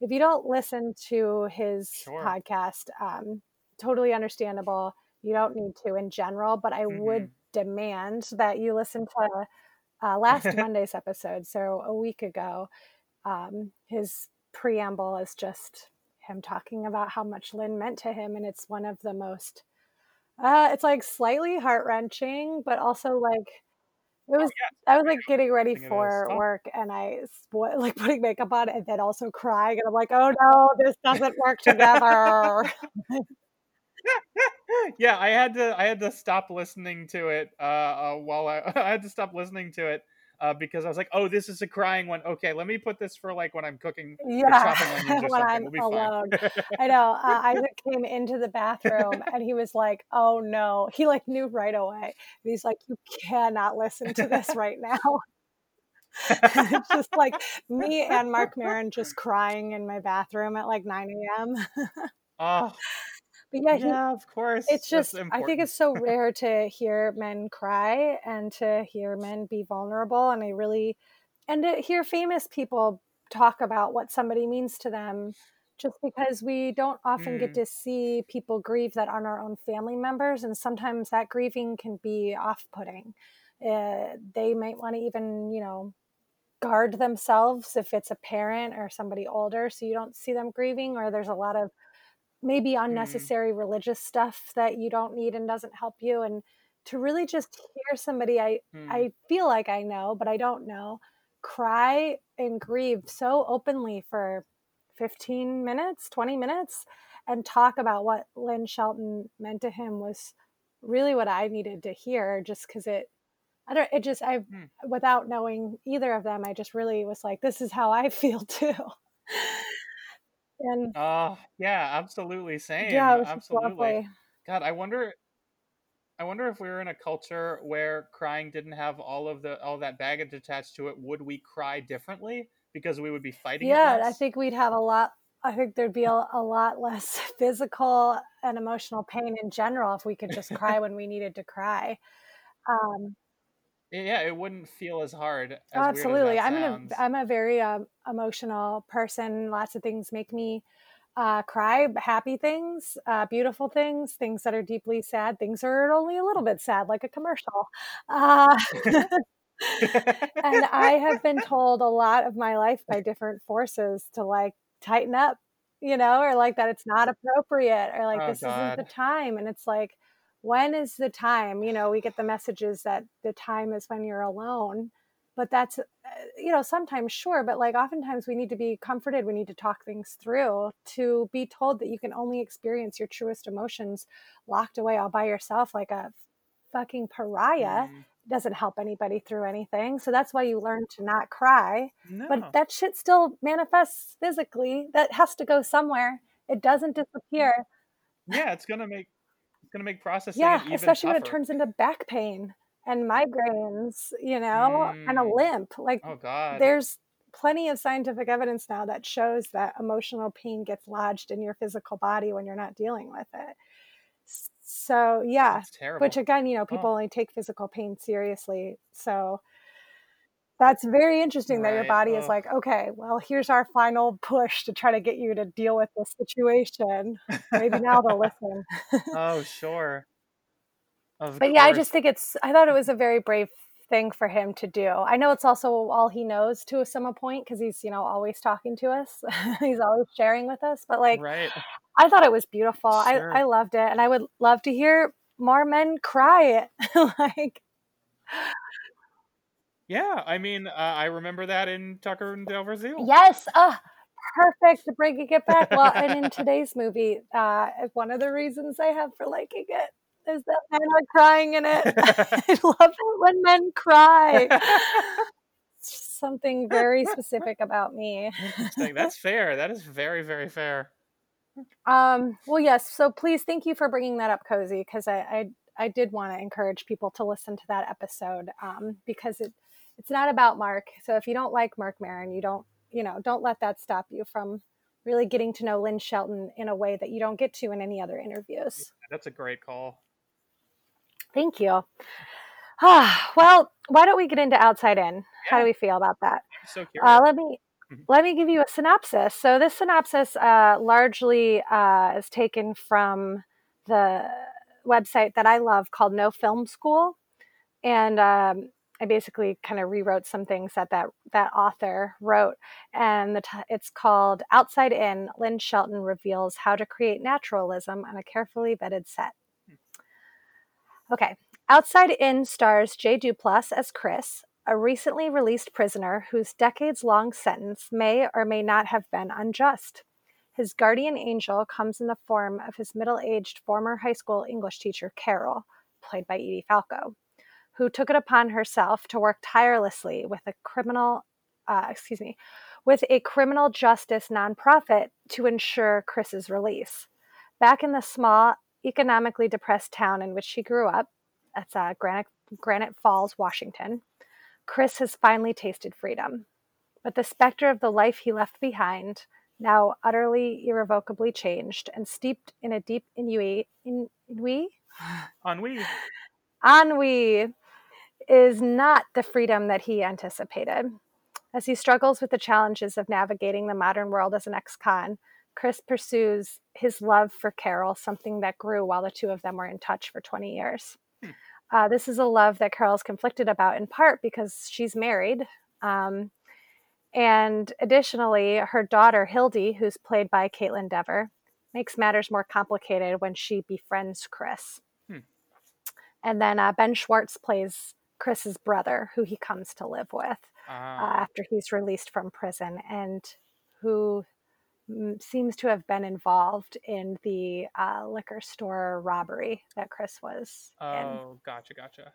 if you don't listen to his Sure. podcast, um, totally understandable. You don't need to in general, but I would Mhm. Demand that you listen to uh, last Monday's episode, so a week ago. Um, his preamble is just him talking about how much Lynn meant to him, and it's one of the most. Uh, it's like slightly heart wrenching, but also like it was. yes, I was like getting ready thing it is. for Oh. work, and I like putting makeup on, and then also crying, and I'm like, oh no, this doesn't work together. Yeah, I had to I had to stop listening to it uh, uh while I I had to stop listening to it uh, because I was like, oh, this is a crying one. Okay, let me put this for like when I'm cooking yeah, when. I'm We'll alone. I know. Uh, Isaac came into the bathroom and he was like, "Oh no!" He like knew right away. And he's like, "You cannot listen to this right now." it's just like me and Marc Maron just crying in my bathroom at like 9 a.m. oh, but yeah, he, yeah, of course. it's just I think it's so rare to hear men cry and to hear men be vulnerable and I really and to hear famous people talk about what somebody means to them just because we don't often get Mm, to see people grieve that aren't our own family members and sometimes that grieving can be off-putting uh, they might want to even you know guard themselves if it's a parent or somebody older so you don't see them grieving or there's a lot of maybe mm, unnecessary religious stuff that you don't need and doesn't help you and to really just hear somebody i mm. i feel like i know but i don't know cry and grieve so openly for 15 minutes 20 minutes and talk about what lynn shelton meant to him was really what i needed to hear just because it i don't it just i Hmm. without knowing either of them i just really was like this is how i feel too and Oh, yeah, absolutely. yeah Same. it was just Absolutely. lovely God, I wonder I wonder if we were in a culture where crying didn't have all of the all that baggage attached to it, would we cry differently because we would be fighting it Yeah, I less? think we'd have a lot. I think there'd be a, a lot less physical and emotional pain in general if we could just cry when we needed to cry. Um, Yeah, it wouldn't feel as hard, as as absolutely, that I'm in a sounds. I'm a very um, emotional person. Lots of things make me uh, cry. Happy things, uh, beautiful things, things that are deeply sad, things that are only a little bit sad, like a commercial. Uh, and I have been told a lot of my life by different forces to like tighten up, you know, or like that it's not appropriate, or like Oh this isn't the time. And it's like, when is the time? You know, we get the messages that the time is when you're alone. But that's, uh, you know, sometimes sure, but like oftentimes we need to be comforted. We need to talk things through to be told that you can only experience your truest emotions locked away all by yourself like a fucking pariah Mm, doesn't help anybody through anything. So that's why you learn to not cry. But that shit still manifests physically. That has to go somewhere. It doesn't disappear. Yeah, it's gonna make it's gonna make processing Yeah, especially when it turns into back pain and migraines, you know, and a Mm, limp. Like oh God. there's plenty of scientific evidence now that shows that emotional pain gets lodged in your physical body when you're not dealing with it. So, yeah, which again, you know, Oh, people only take physical pain seriously. So, that's very interesting that your right. body is Oh. like, okay, well, here's our final push to try to get you to deal with this situation. Maybe now they'll listen. Oh, sure. Of But yeah, I just think it's, I thought it was a very brave thing for him to do. I know it's also all he knows to some point because he's, you know, always talking to us, he's always sharing with us. But like, Right. I thought it was beautiful. I, Sure. I loved it. And I would love to hear more men cry. like, Yeah, I mean, uh, I remember that in Tucker and Dale vs. Evil. yes, ah, perfect to bringing it back. Well, and in today's movie, uh, one of the reasons I have for liking it is that men are crying in it. I love it when men cry. Something very specific about me. That's fair. That is very, very fair. Um, well, yes. So please, thank you for bringing that up, Cozi, because I, I I did want to encourage people to listen to that episode um, because it it's not about Marc. So if you don't like Marc Maron, you don't you know don't let that stop you from really getting to know Lynn Shelton in a way that you don't get to in any other interviews. That's a great call. Thank you. Ah, well, why don't we get into Outside In? How do we feel about that? So Uh, let me Mhm. let me give you a synopsis. So this synopsis uh, largely uh, is taken from the website that I love called No Film School, and um, I basically kind of rewrote some things that that that author wrote, and the t- it's called Outside In. Lynn Shelton reveals how to create naturalism on a carefully vetted set. Hmm. Okay, Outside In stars Jay Duplass as Chris, a recently released prisoner whose decades long sentence may or may not have been unjust. His guardian angel comes in the form of his middle aged former high school English teacher, Carol, played by Edie Falco, who took it upon herself to work tirelessly with a criminal, uh, excuse me, with a criminal justice nonprofit to ensure Chris's release. Back in the small, economically depressed town in which she grew up, that's uh, Granite, Granite Falls, Washington, Chris has finally tasted freedom, but the specter of the life he left behind, now utterly irrevocably changed and steeped in a deep ennui, ennui? Ennui. ennui is not the freedom that he anticipated. As he struggles with the challenges of navigating the modern world as an ex con, Chris pursues his love for Carol, something that grew while the two of them were in touch for 20 years. Hmm. Uh, this is a love that Carol's conflicted about in part because she's married. Um, and additionally, her daughter, Hildy, who's played by Kaitlyn Dever, makes matters more complicated when she befriends Chris. Hmm. And then uh, Ben Schwartz plays Chris's brother, who he comes to live with uh, ah. after he's released from prison, and who seems to have been involved in the uh, liquor store robbery that Chris was oh, in. gotcha, gotcha.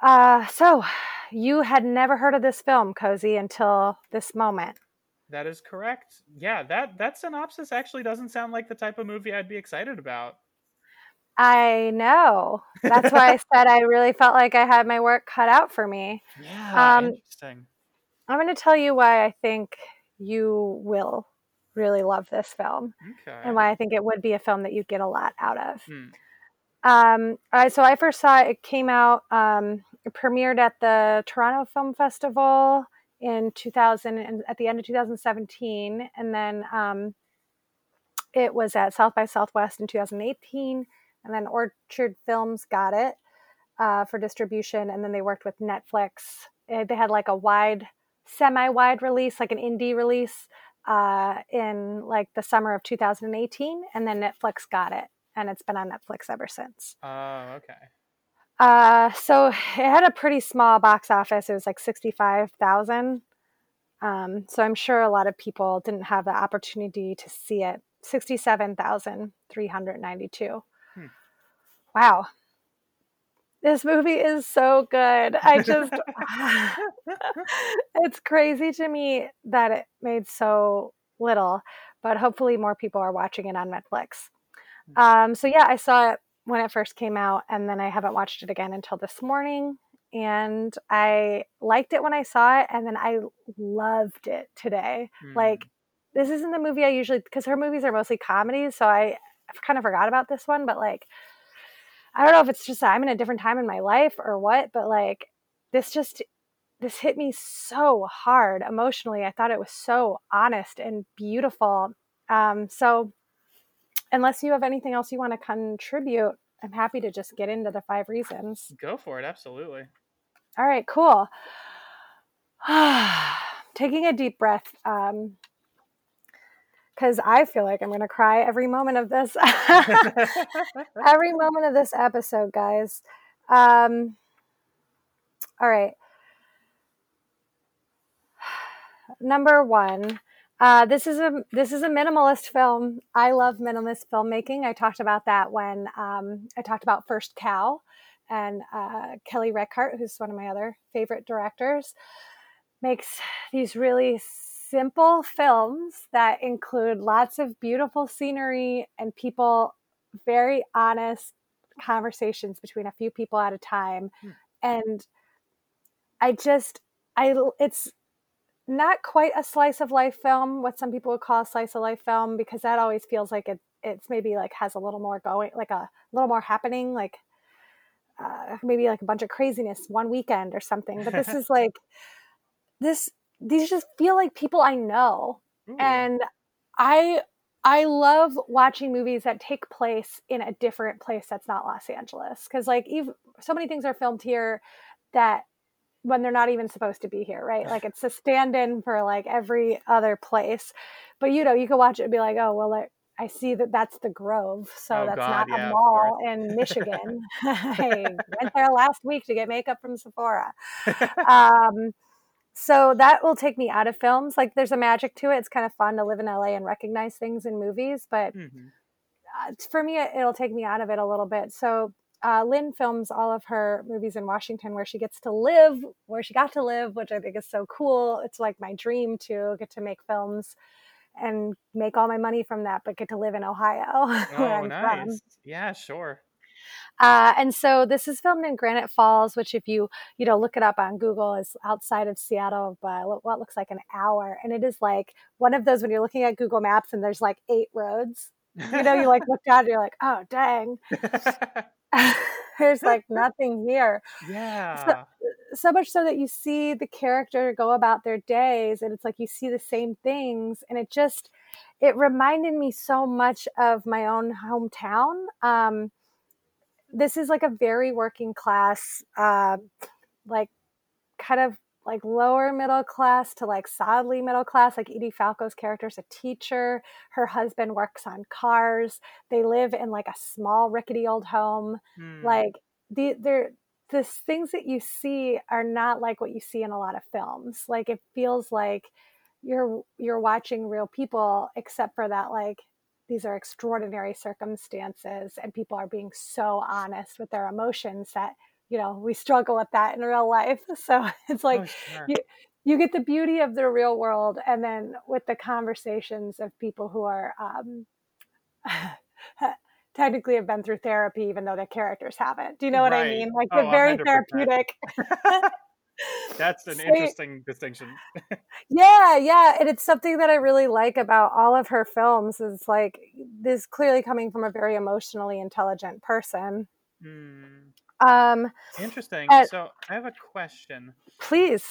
Uh, so, you had never heard of this film, Cozi, until this moment. That is correct. Yeah, that that synopsis actually doesn't sound like the type of movie I'd be excited about. I know. That's why I said I really felt like I had my work cut out for me. Yeah, um, interesting. I'm going to tell you why I think you will really love this film okay. and why I think it would be a film that you'd get a lot out of. Hmm. Um, so I first saw it, it came out, um, it premiered at the Toronto Film Festival in 2000 and at the end of 2017. And then um, it was at South by Southwest in 2018. And then Orchard Films got it uh, for distribution. And then they worked with Netflix. Eh, they had like a wide semi-wide release, like an indie release, uh, in like the summer of 2018, and then Netflix got it, and it's been on Netflix ever since. Oh, uh, okay. Uh, so it had a pretty small box office. It was like 65,000. Um, so I'm sure a lot of people didn't have the opportunity to see it. 67,392. Hmm. Wow this movie is so good. I just, it's crazy to me that it made so little, but hopefully more people are watching it on Netflix. Um, so yeah, I saw it when it first came out, and then I haven't watched it again until this morning. And I liked it when I saw it, and then I loved it today. Mm. Like, this isn't the movie I usually, because her movies are mostly comedies, so I kind of forgot about this one, but like, I don't know if it's just I'm in a different time in my life or what, but like this just this hit me so hard emotionally. I thought it was so honest and beautiful. Um, so unless you have anything else you want to contribute, I'm happy to just get into the five reasons. Go for it, absolutely. All right, cool. Taking a deep breath. Um, because I feel like I'm going to cry every moment of this, every moment of this episode, guys. Um, all right. Number one, uh, this is a this is a minimalist film. I love minimalist filmmaking. I talked about that when um, I talked about First Cow, and uh, Kelly Reichardt, who's one of my other favorite directors, makes these really simple films that include lots of beautiful scenery and people, very honest conversations between a few people at a time. Hmm. And I just, I, it's not quite a slice of life film, what some people would call a slice of life film, because that always feels like it, it's maybe like has a little more going, like a little more happening, like uh, maybe like a bunch of craziness one weekend or something. But this is like, this these just feel like people I know. Ooh. And I I love watching movies that take place in a different place that's not Los Angeles cuz like even so many things are filmed here that when they're not even supposed to be here, right? Like it's a stand-in for like every other place. But you know, you can watch it and be like, "Oh, well, I see that that's the Grove, so oh, that's God, not yeah, a mall in Michigan. I went there last week to get makeup from Sephora. Um, so that will take me out of films. Like there's a magic to it. It's kind of fun to live in LA and recognize things in movies, but mm-hmm. uh, for me, it'll take me out of it a little bit. So uh, Lynn films all of her movies in Washington where she gets to live, where she got to live, which I think is so cool. It's like my dream to get to make films and make all my money from that, but get to live in Ohio. Oh, nice. From. Yeah, sure. Uh, and so this is filmed in Granite Falls, which if you you know look it up on Google is outside of Seattle by what looks like an hour, and it is like one of those when you're looking at Google Maps and there's like eight roads. You know, you like look down and you're like, oh dang, there's like nothing here. Yeah. So, so much so that you see the character go about their days, and it's like you see the same things, and it just it reminded me so much of my own hometown. Um, this is like a very working class, uh, like kind of like lower middle class to like sadly middle class. Like Edie Falco's character is a teacher. Her husband works on cars. They live in like a small rickety old home. Mm. Like the they're the things that you see are not like what you see in a lot of films. Like it feels like you're you're watching real people, except for that like these are extraordinary circumstances and people are being so honest with their emotions that you know we struggle with that in real life so it's like oh, sure. you you get the beauty of the real world and then with the conversations of people who are um, technically have been through therapy even though their characters haven't do you know what right. i mean like oh, very 100%. therapeutic That's an interesting distinction. yeah, yeah, and it's something that I really like about all of her films. Is like this clearly coming from a very emotionally intelligent person. Mm. Um, interesting. Uh, so I have a question. Please.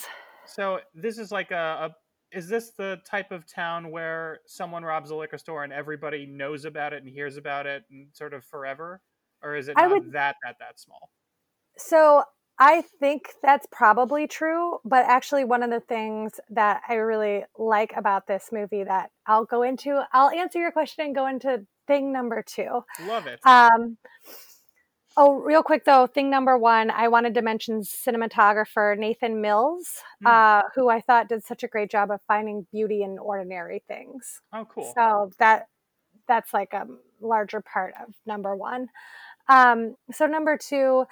So this is like a, a is this the type of town where someone robs a liquor store and everybody knows about it and hears about it and sort of forever, or is it not would, that that that small? So I think that's probably true, but actually, one of the things that I really like about this movie that I'll go into, I'll answer your question and go into thing number two. Love it. Um, oh, real quick though, thing number one, I wanted to mention cinematographer Nathan Mills, mm. uh, who I thought did such a great job of finding beauty in ordinary things. Oh, cool. So that that's like a larger part of number one. Um, so number two,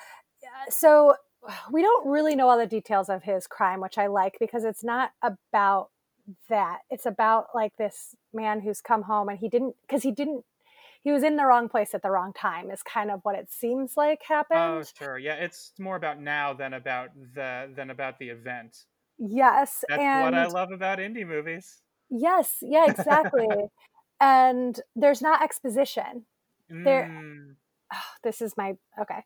so we don't really know all the details of his crime, which I like because it's not about that. It's about like this man who's come home and he didn't because he didn't he was in the wrong place at the wrong time is kind of what it seems like oh, happened. Oh, sure. Yeah, it's more about now than about the than about the event. Yes, that's and, what I love about indie movies. Yes, yeah, exactly. and there's not exposition. Mm. There. Oh, this is my okay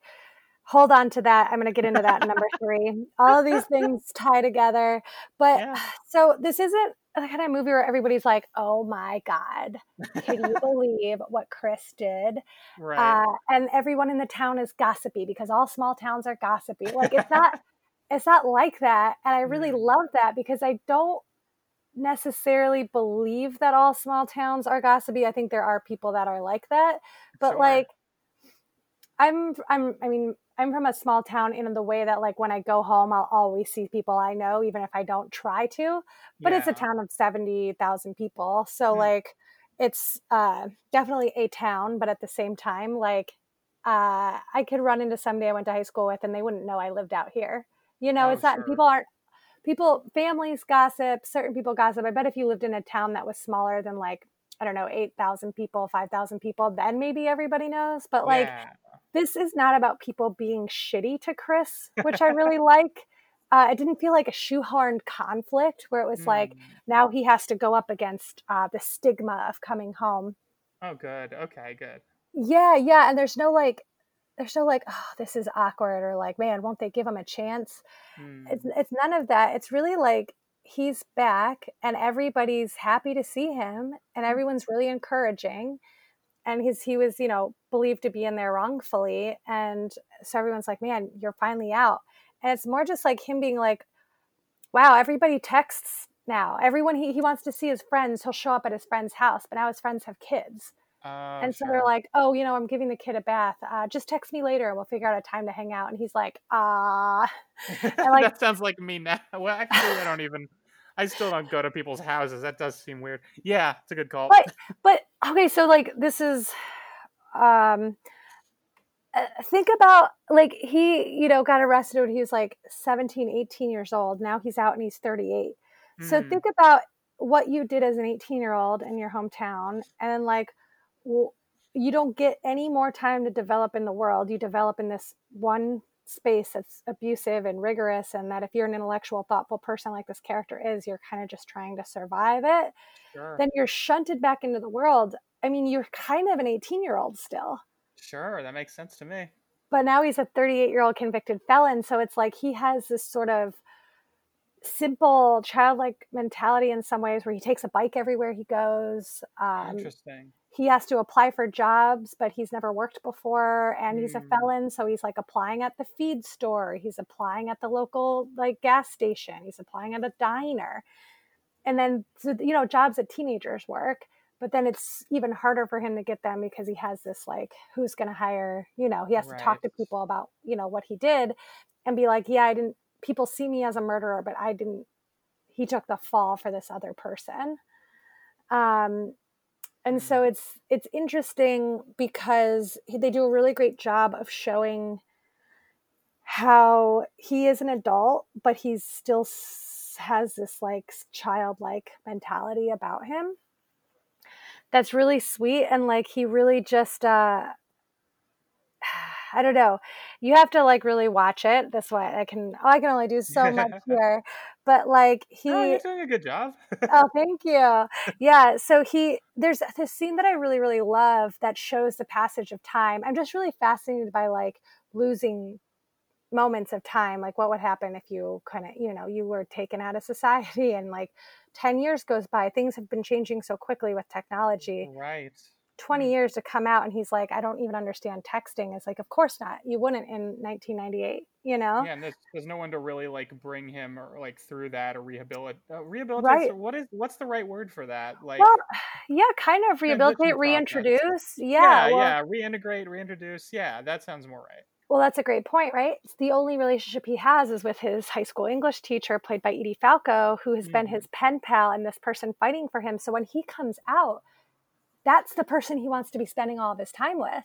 hold on to that. I'm going to get into that number three. All of these things tie together. But yeah. so this isn't the kind of movie where everybody's like, oh my God, can you believe what Chris did? Right. Uh, and everyone in the town is gossipy because all small towns are gossipy. Like it's not, it's not like that. And I really mm. love that because I don't necessarily believe that all small towns are gossipy. I think there are people that are like that. But sure. like, I'm, I'm, I mean, I'm from a small town in the way that like when I go home, I'll always see people I know, even if I don't try to. But yeah. it's a town of seventy thousand people, so mm. like it's uh, definitely a town. But at the same time, like uh, I could run into somebody I went to high school with, and they wouldn't know I lived out here. You know, oh, it's not sure. people aren't people families gossip, certain people gossip. I bet if you lived in a town that was smaller than like I don't know, 8,000 people, 5,000 people, then maybe everybody knows. But like, yeah this is not about people being shitty to Chris, which I really like. Uh, it didn't feel like a shoehorned conflict where it was mm. like now he has to go up against uh, the stigma of coming home. Oh, good. Okay, good. Yeah, yeah, and there's no like, there's no like, oh, this is awkward or like, man, won't they give him a chance? Mm. It's it's none of that. It's really like he's back and everybody's happy to see him and mm. everyone's really encouraging and he's he was you know believed to be in there wrongfully. And so everyone's like man you're finally out. And it's more just like him being like wow everybody texts now. Everyone he, he wants to see his friends. He'll show up at his friend's house but now his friends have kids. Uh, and so sure. they're like oh you know i'm giving the kid a bath. Uh, just text me later and we'll figure out a time to hang out. And he's like ah. Like, that sounds like me now. Well actually i don't even I still don't go to people's houses. That does seem weird. Yeah, it's a good call. But but okay, so like this is um uh, think about like he you know got arrested when he was like 17 18 years old now he's out and he's 38 mm. so think about what you did as an 18 year old in your hometown and like well, you don't get any more time to develop in the world. You develop in this one space that's abusive and rigorous and that if you're an intellectual thoughtful person like this character is you're kind of just trying to survive it sure. then you're shunted back into the world. I mean you're kind of an 18 year old still. Sure that makes sense to me. But now he's a 38 year old convicted felon so it's like he has this sort of simple childlike mentality in some ways where he takes a bike everywhere he goes um, interesting he has to apply for jobs, but he's never worked before, and he's a mm. felon, so he's like applying at the feed store, he's applying at the local like gas station, he's applying at a diner, and then you know jobs that teenagers work. But then it's even harder for him to get them because he has this like, who's going to hire? You know, he has right. to talk to people about you know what he did, and be like, yeah, I didn't. People see me as a murderer, but I didn't. He took the fall for this other person. Um, and so it's it's interesting because they do a really great job of showing how he is an adult but he still has this like childlike mentality about him that's really sweet and like he really just uh I don't know. You have to like really watch it. That's why I can. Oh, I can only do so much here, but like he. Oh, you're doing a good job. oh, thank you. Yeah. So he there's this scene that I really really love that shows the passage of time. I'm just really fascinated by like losing moments of time like what would happen if you kind of you know you were taken out of society and like 10 years goes by things have been changing so quickly with technology right 20 mm. years to come out and he's like i don't even understand texting it's like of course not you wouldn't in 1998 you know yeah and there's, there's no one to really like bring him or like through that or rehabilitate uh, rehabilitate right. what is what's the right word for that like well yeah kind of rehabilitate reintroduce yeah yeah, well, yeah reintegrate reintroduce yeah that sounds more right well, that's a great point, right? The only relationship he has is with his high school English teacher, played by Edie Falco, who has mm-hmm. been his pen pal and this person fighting for him. So when he comes out, that's the person he wants to be spending all of his time with.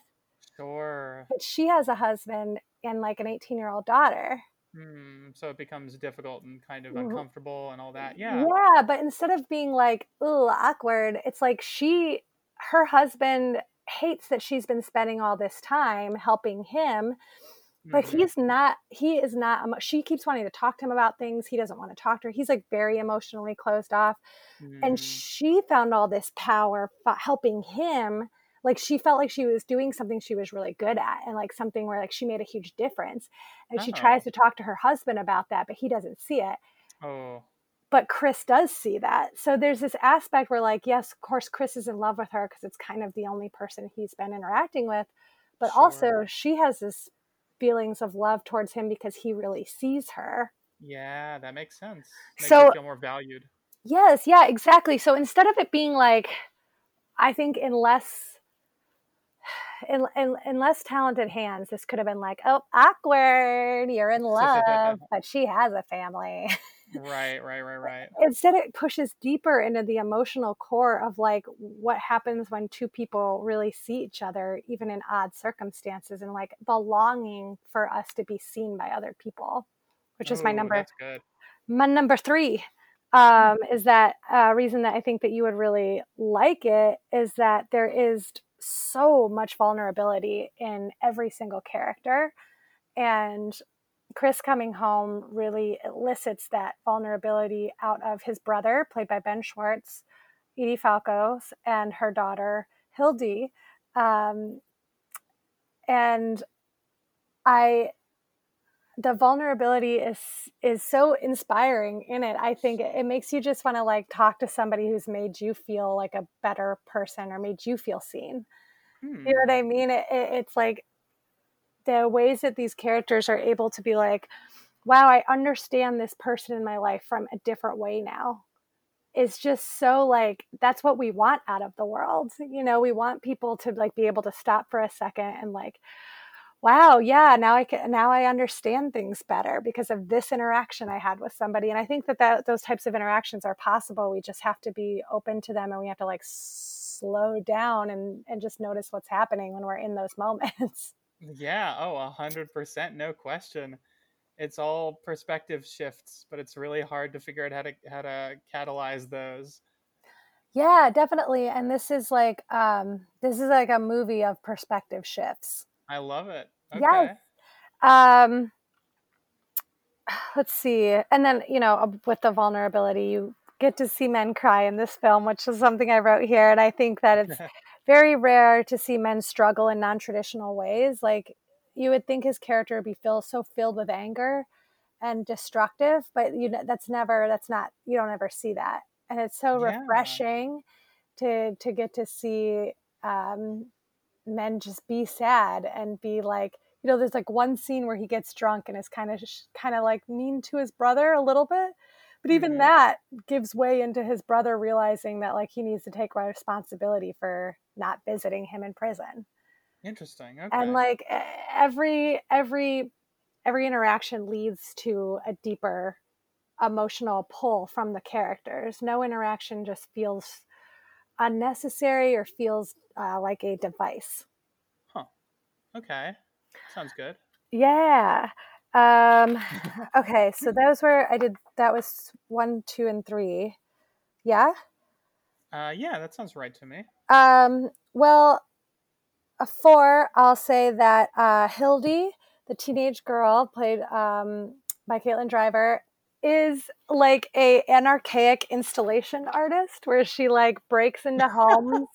Sure. But she has a husband and like an 18 year old daughter. Hmm, so it becomes difficult and kind of mm-hmm. uncomfortable and all that. Yeah. Yeah, but instead of being like, ooh, awkward, it's like she, her husband hates that she's been spending all this time helping him but mm-hmm. he's not he is not she keeps wanting to talk to him about things he doesn't want to talk to her he's like very emotionally closed off mm-hmm. and she found all this power helping him like she felt like she was doing something she was really good at and like something where like she made a huge difference and oh. she tries to talk to her husband about that but he doesn't see it oh but Chris does see that. So there's this aspect where, like, yes, of course, Chris is in love with her because it's kind of the only person he's been interacting with. But sure. also, she has this feelings of love towards him because he really sees her. Yeah, that makes sense. Makes so feel more valued. Yes, yeah, exactly. So instead of it being like, I think in less in, in, in less talented hands, this could have been like, oh, awkward, you're in love, but she has a family. right, right, right, right. Instead, it pushes deeper into the emotional core of like what happens when two people really see each other, even in odd circumstances, and like the longing for us to be seen by other people, which is my number. That's good. My number three um, is that uh, reason that I think that you would really like it is that there is so much vulnerability in every single character. And Chris coming home really elicits that vulnerability out of his brother, played by Ben Schwartz, Edie Falco's, and her daughter, Hildy. Um, and I, the vulnerability is is so inspiring in it. I think it, it makes you just want to like talk to somebody who's made you feel like a better person or made you feel seen. Hmm. You know what I mean? It, it, it's like the ways that these characters are able to be like, wow, I understand this person in my life from a different way now. It's just so like that's what we want out of the world. You know, we want people to like be able to stop for a second and like, wow, yeah, now I can now I understand things better because of this interaction I had with somebody. And I think that, that those types of interactions are possible. We just have to be open to them and we have to like slow down and and just notice what's happening when we're in those moments. Yeah, oh, a hundred percent, no question. It's all perspective shifts, but it's really hard to figure out how to how to catalyze those. Yeah, definitely. And this is like um this is like a movie of perspective shifts. I love it. Okay. Yes. Um let's see. And then, you know, with the vulnerability, you get to see men cry in this film, which is something I wrote here and I think that it's very rare to see men struggle in non-traditional ways. Like you would think his character would be filled so filled with anger and destructive, but you know that's never that's not you don't ever see that. And it's so Yeah. refreshing to to get to see um, men just be sad and be like you know there's like one scene where he gets drunk and is kind of kind of like mean to his brother a little bit but even Mhm. that gives way into his brother realizing that like he needs to take responsibility for not visiting him in prison Interesting. Okay. and like every every every interaction leads to a deeper emotional pull from the characters no interaction just feels unnecessary or feels uh, like a device Huh. okay. Sounds good. yeah um okay so those were i did that was one two and three yeah Uh, yeah, that sounds right to me. Um, well, a four, I'll say that uh, Hildy, the teenage girl played um, by Kaitlyn Dever, is like a an archaic installation artist where she like breaks into homes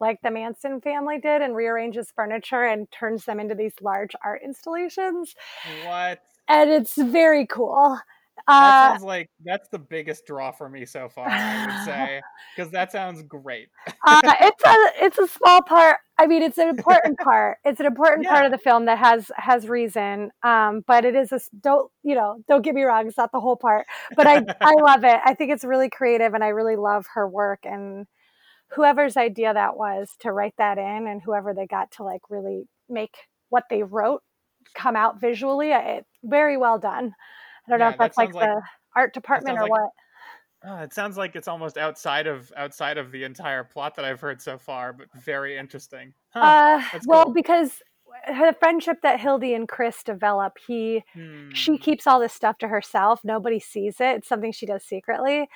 like the Manson family did and rearranges furniture and turns them into these large art installations. What? And it's very cool. That Uh, sounds like that's the biggest draw for me so far. I would say because that sounds great. uh, it's a it's a small part. I mean, it's an important part. It's an important part of the film that has has reason. Um, but it is a don't you know? Don't get me wrong. It's not the whole part. But I I love it. I think it's really creative, and I really love her work. And whoever's idea that was to write that in, and whoever they got to like really make what they wrote come out visually, it very well done. I don't know if that's that like like- the art department or like- what. Uh, it sounds like it's almost outside of outside of the entire plot that I've heard so far, but very interesting. Huh. Uh, that's well, because the friendship that Hildy and Chris develop, he she Hmm. keeps all this stuff to herself. Nobody sees it. It's something she does secretly.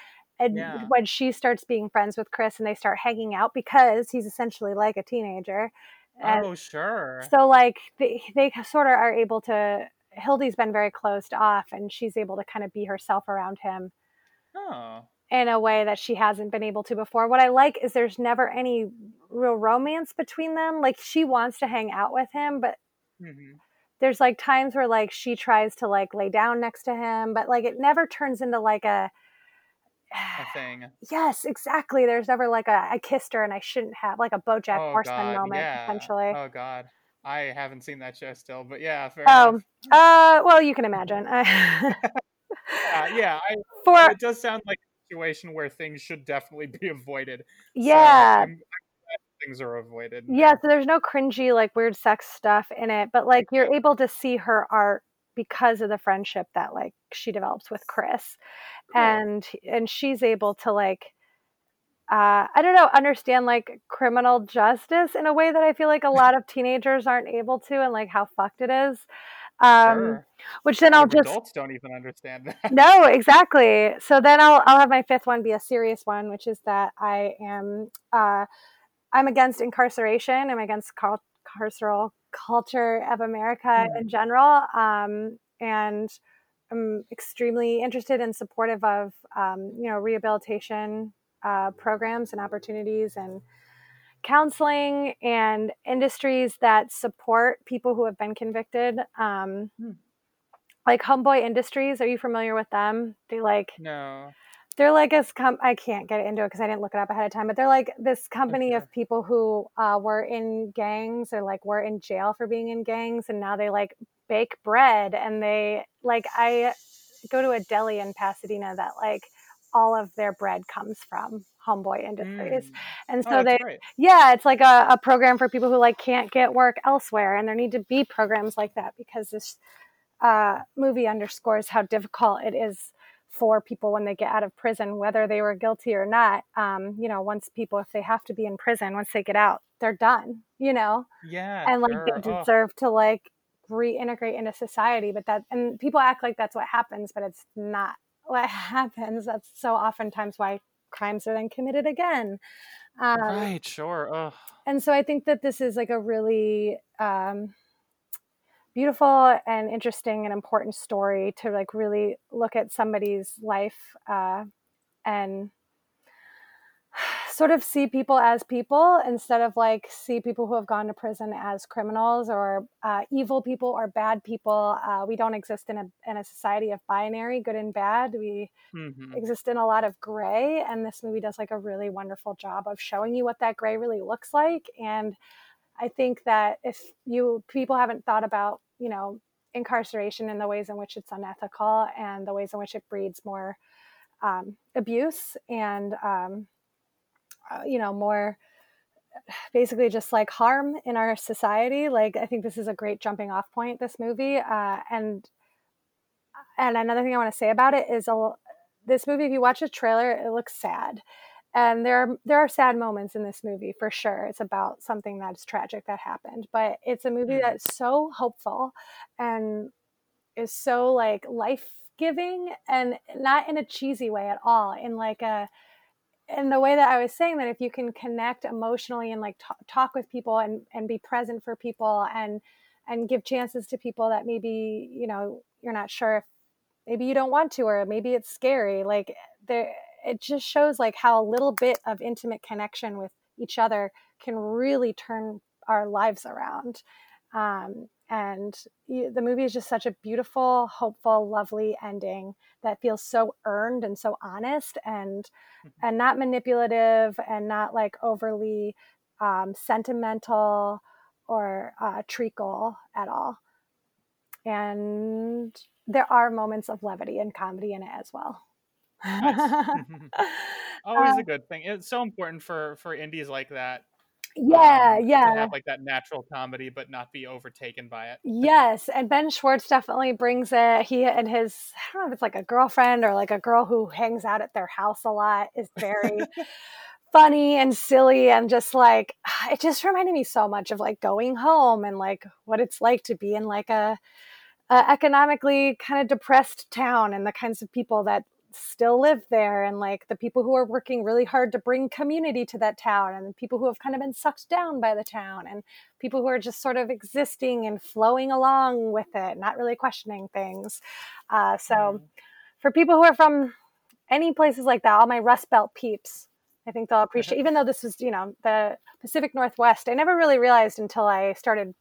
And Yeah. when she starts being friends with Chris and they start hanging out because he's essentially like a teenager. And Oh, sure. so like they, they sort of are able to Hildy's been very closed off and she's able to kind of be herself around him Oh, in a way that she hasn't been able to before. What I like is there's never any real romance between them. Like she wants to hang out with him, but hmm there's like times where like she tries to like lay down next to him, but like it never turns into like a thing. yes, exactly. There's never like a I kissed her and I shouldn't have like a BoJack oh Horseman God, moment yeah. essentially. Oh God, I haven't seen that show still, but yeah, fair Oh, enough. uh, well, you can imagine. Yeah, yeah. I, For it does sound like a situation where things should definitely be avoided. So yeah, I'm, I'm things are avoided. yeah. So there's no cringy like weird sex stuff in it, but like you're able to see her art because of the friendship that like she develops with Chris. Cool. and and she's able to like uh, I don't know, understand like criminal justice in a way that I feel like a lot of teenagers aren't able to, and like how fucked it is. Um, Sure. Which then I'll just adults don't even understand that. no, exactly. So then I'll I'll have my fifth one be a serious one, which is that I am uh, I'm against incarceration. I'm against car- carceral culture of America Hmm. in general, um, and I'm extremely interested and supportive of um, you know rehabilitation uh, programs and opportunities and counseling and industries that support people who have been convicted. Um, Hmm. like Homeboy Industries, are you familiar with them? They like No. They're like a com- I can't get into it because I didn't look it up ahead of time, but they're like this company of people who uh, were in gangs or like were in jail for being in gangs, and now they like bake bread and they like I go to a deli in Pasadena that like all of their bread comes from Homeboy Industries, Mm. and Oh, so that's they great. yeah, it's like a, a program for people who like can't get work elsewhere, and there need to be programs like that because this uh, movie underscores how difficult it is for people when they get out of prison, whether they were guilty or not. Um, you know, once people, if they have to be in prison, once they get out, they're done. You know, Yeah. and like sure. they Oh, deserve to like reintegrate into society. But that, and people act like that's what happens, but it's not what happens. That's so oftentimes why crimes are then committed again. Um, right, sure. And so I think that this is like a really um, beautiful and interesting and important story to like really look at somebody's life uh, and sort of see people as people instead of like see people who have gone to prison as criminals or uh, evil people or bad people. Uh, we don't exist in a in a society of binary good and bad. We mm-hmm. exist in a lot of gray, and this movie does like a really wonderful job of showing you what that gray really looks like. And I think that if you people haven't thought about you know incarceration and the ways in which it's unethical and the ways in which it breeds more um, abuse and um, uh, you know more basically just like harm in our society. Like i think this is a great jumping off point this movie uh, and and another thing i want to say about it is a, this movie if you watch the trailer it looks sad and there are there are sad moments in this movie for sure it's about something that's tragic that happened but it's a movie mm. that's so hopeful and is so like life giving and not in a cheesy way at all in like a in the way that I was saying that if you can connect emotionally and like t- talk with people and and be present for people and and give chances to people that maybe you know you're not sure if maybe you don't want to or maybe it's scary like there it just shows like how a little bit of intimate connection with each other can really turn our lives around um, and the movie is just such a beautiful hopeful lovely ending that feels so earned and so honest and mm-hmm. and not manipulative and not like overly um, sentimental or uh, treacle at all and there are moments of levity and comedy in it as well Always uh, a good thing. It's so important for for indies like that. Yeah, um, yeah. Have like that natural comedy, but not be overtaken by it. Yes, and Ben Schwartz definitely brings it. He and his I don't know if it's like a girlfriend or like a girl who hangs out at their house a lot is very. funny and silly and just like it just reminded me so much of like going home and like what it's like to be in like a, a economically kind of depressed town and the kinds of people that still live there and like the people who are working really hard to bring community to that town and people who have kind of been sucked down by the town and people who are just sort of existing and flowing along with it not really questioning things. Uh, so mm. for people who are from any places like that all my rust belt peeps i think they'll appreciate even though this is you know the pacific northwest i never really realized until i started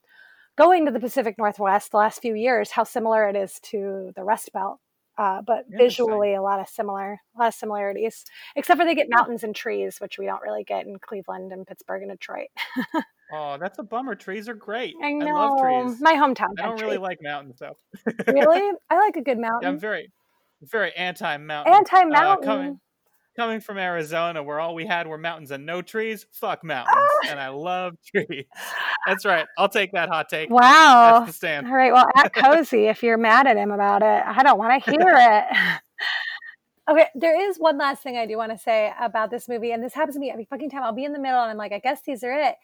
going to the pacific northwest the last few years how similar it is to the rust belt uh, but visually a lot of similar a lot of similarities except for they get mountains and trees which we don't really get in cleveland and pittsburgh and detroit. Oh that's a bummer trees are great. I know I love trees. my hometown i don't really like mountains though. Really? I like a good mountain yeah, i'm very very anti-mountain anti-mountain? uh, coming, from Arizona, where all we had were mountains and no trees, fuck mountains. and I love trees. That's right. I'll take that hot take. Wow. That's the stand. All right. Well, at Cozi, if you're mad at him about it, I don't want to hear it. Okay, there is one last thing I do want to say about this movie, and this happens to me every fucking time. I'll be in the middle, and I'm like, I guess these are it.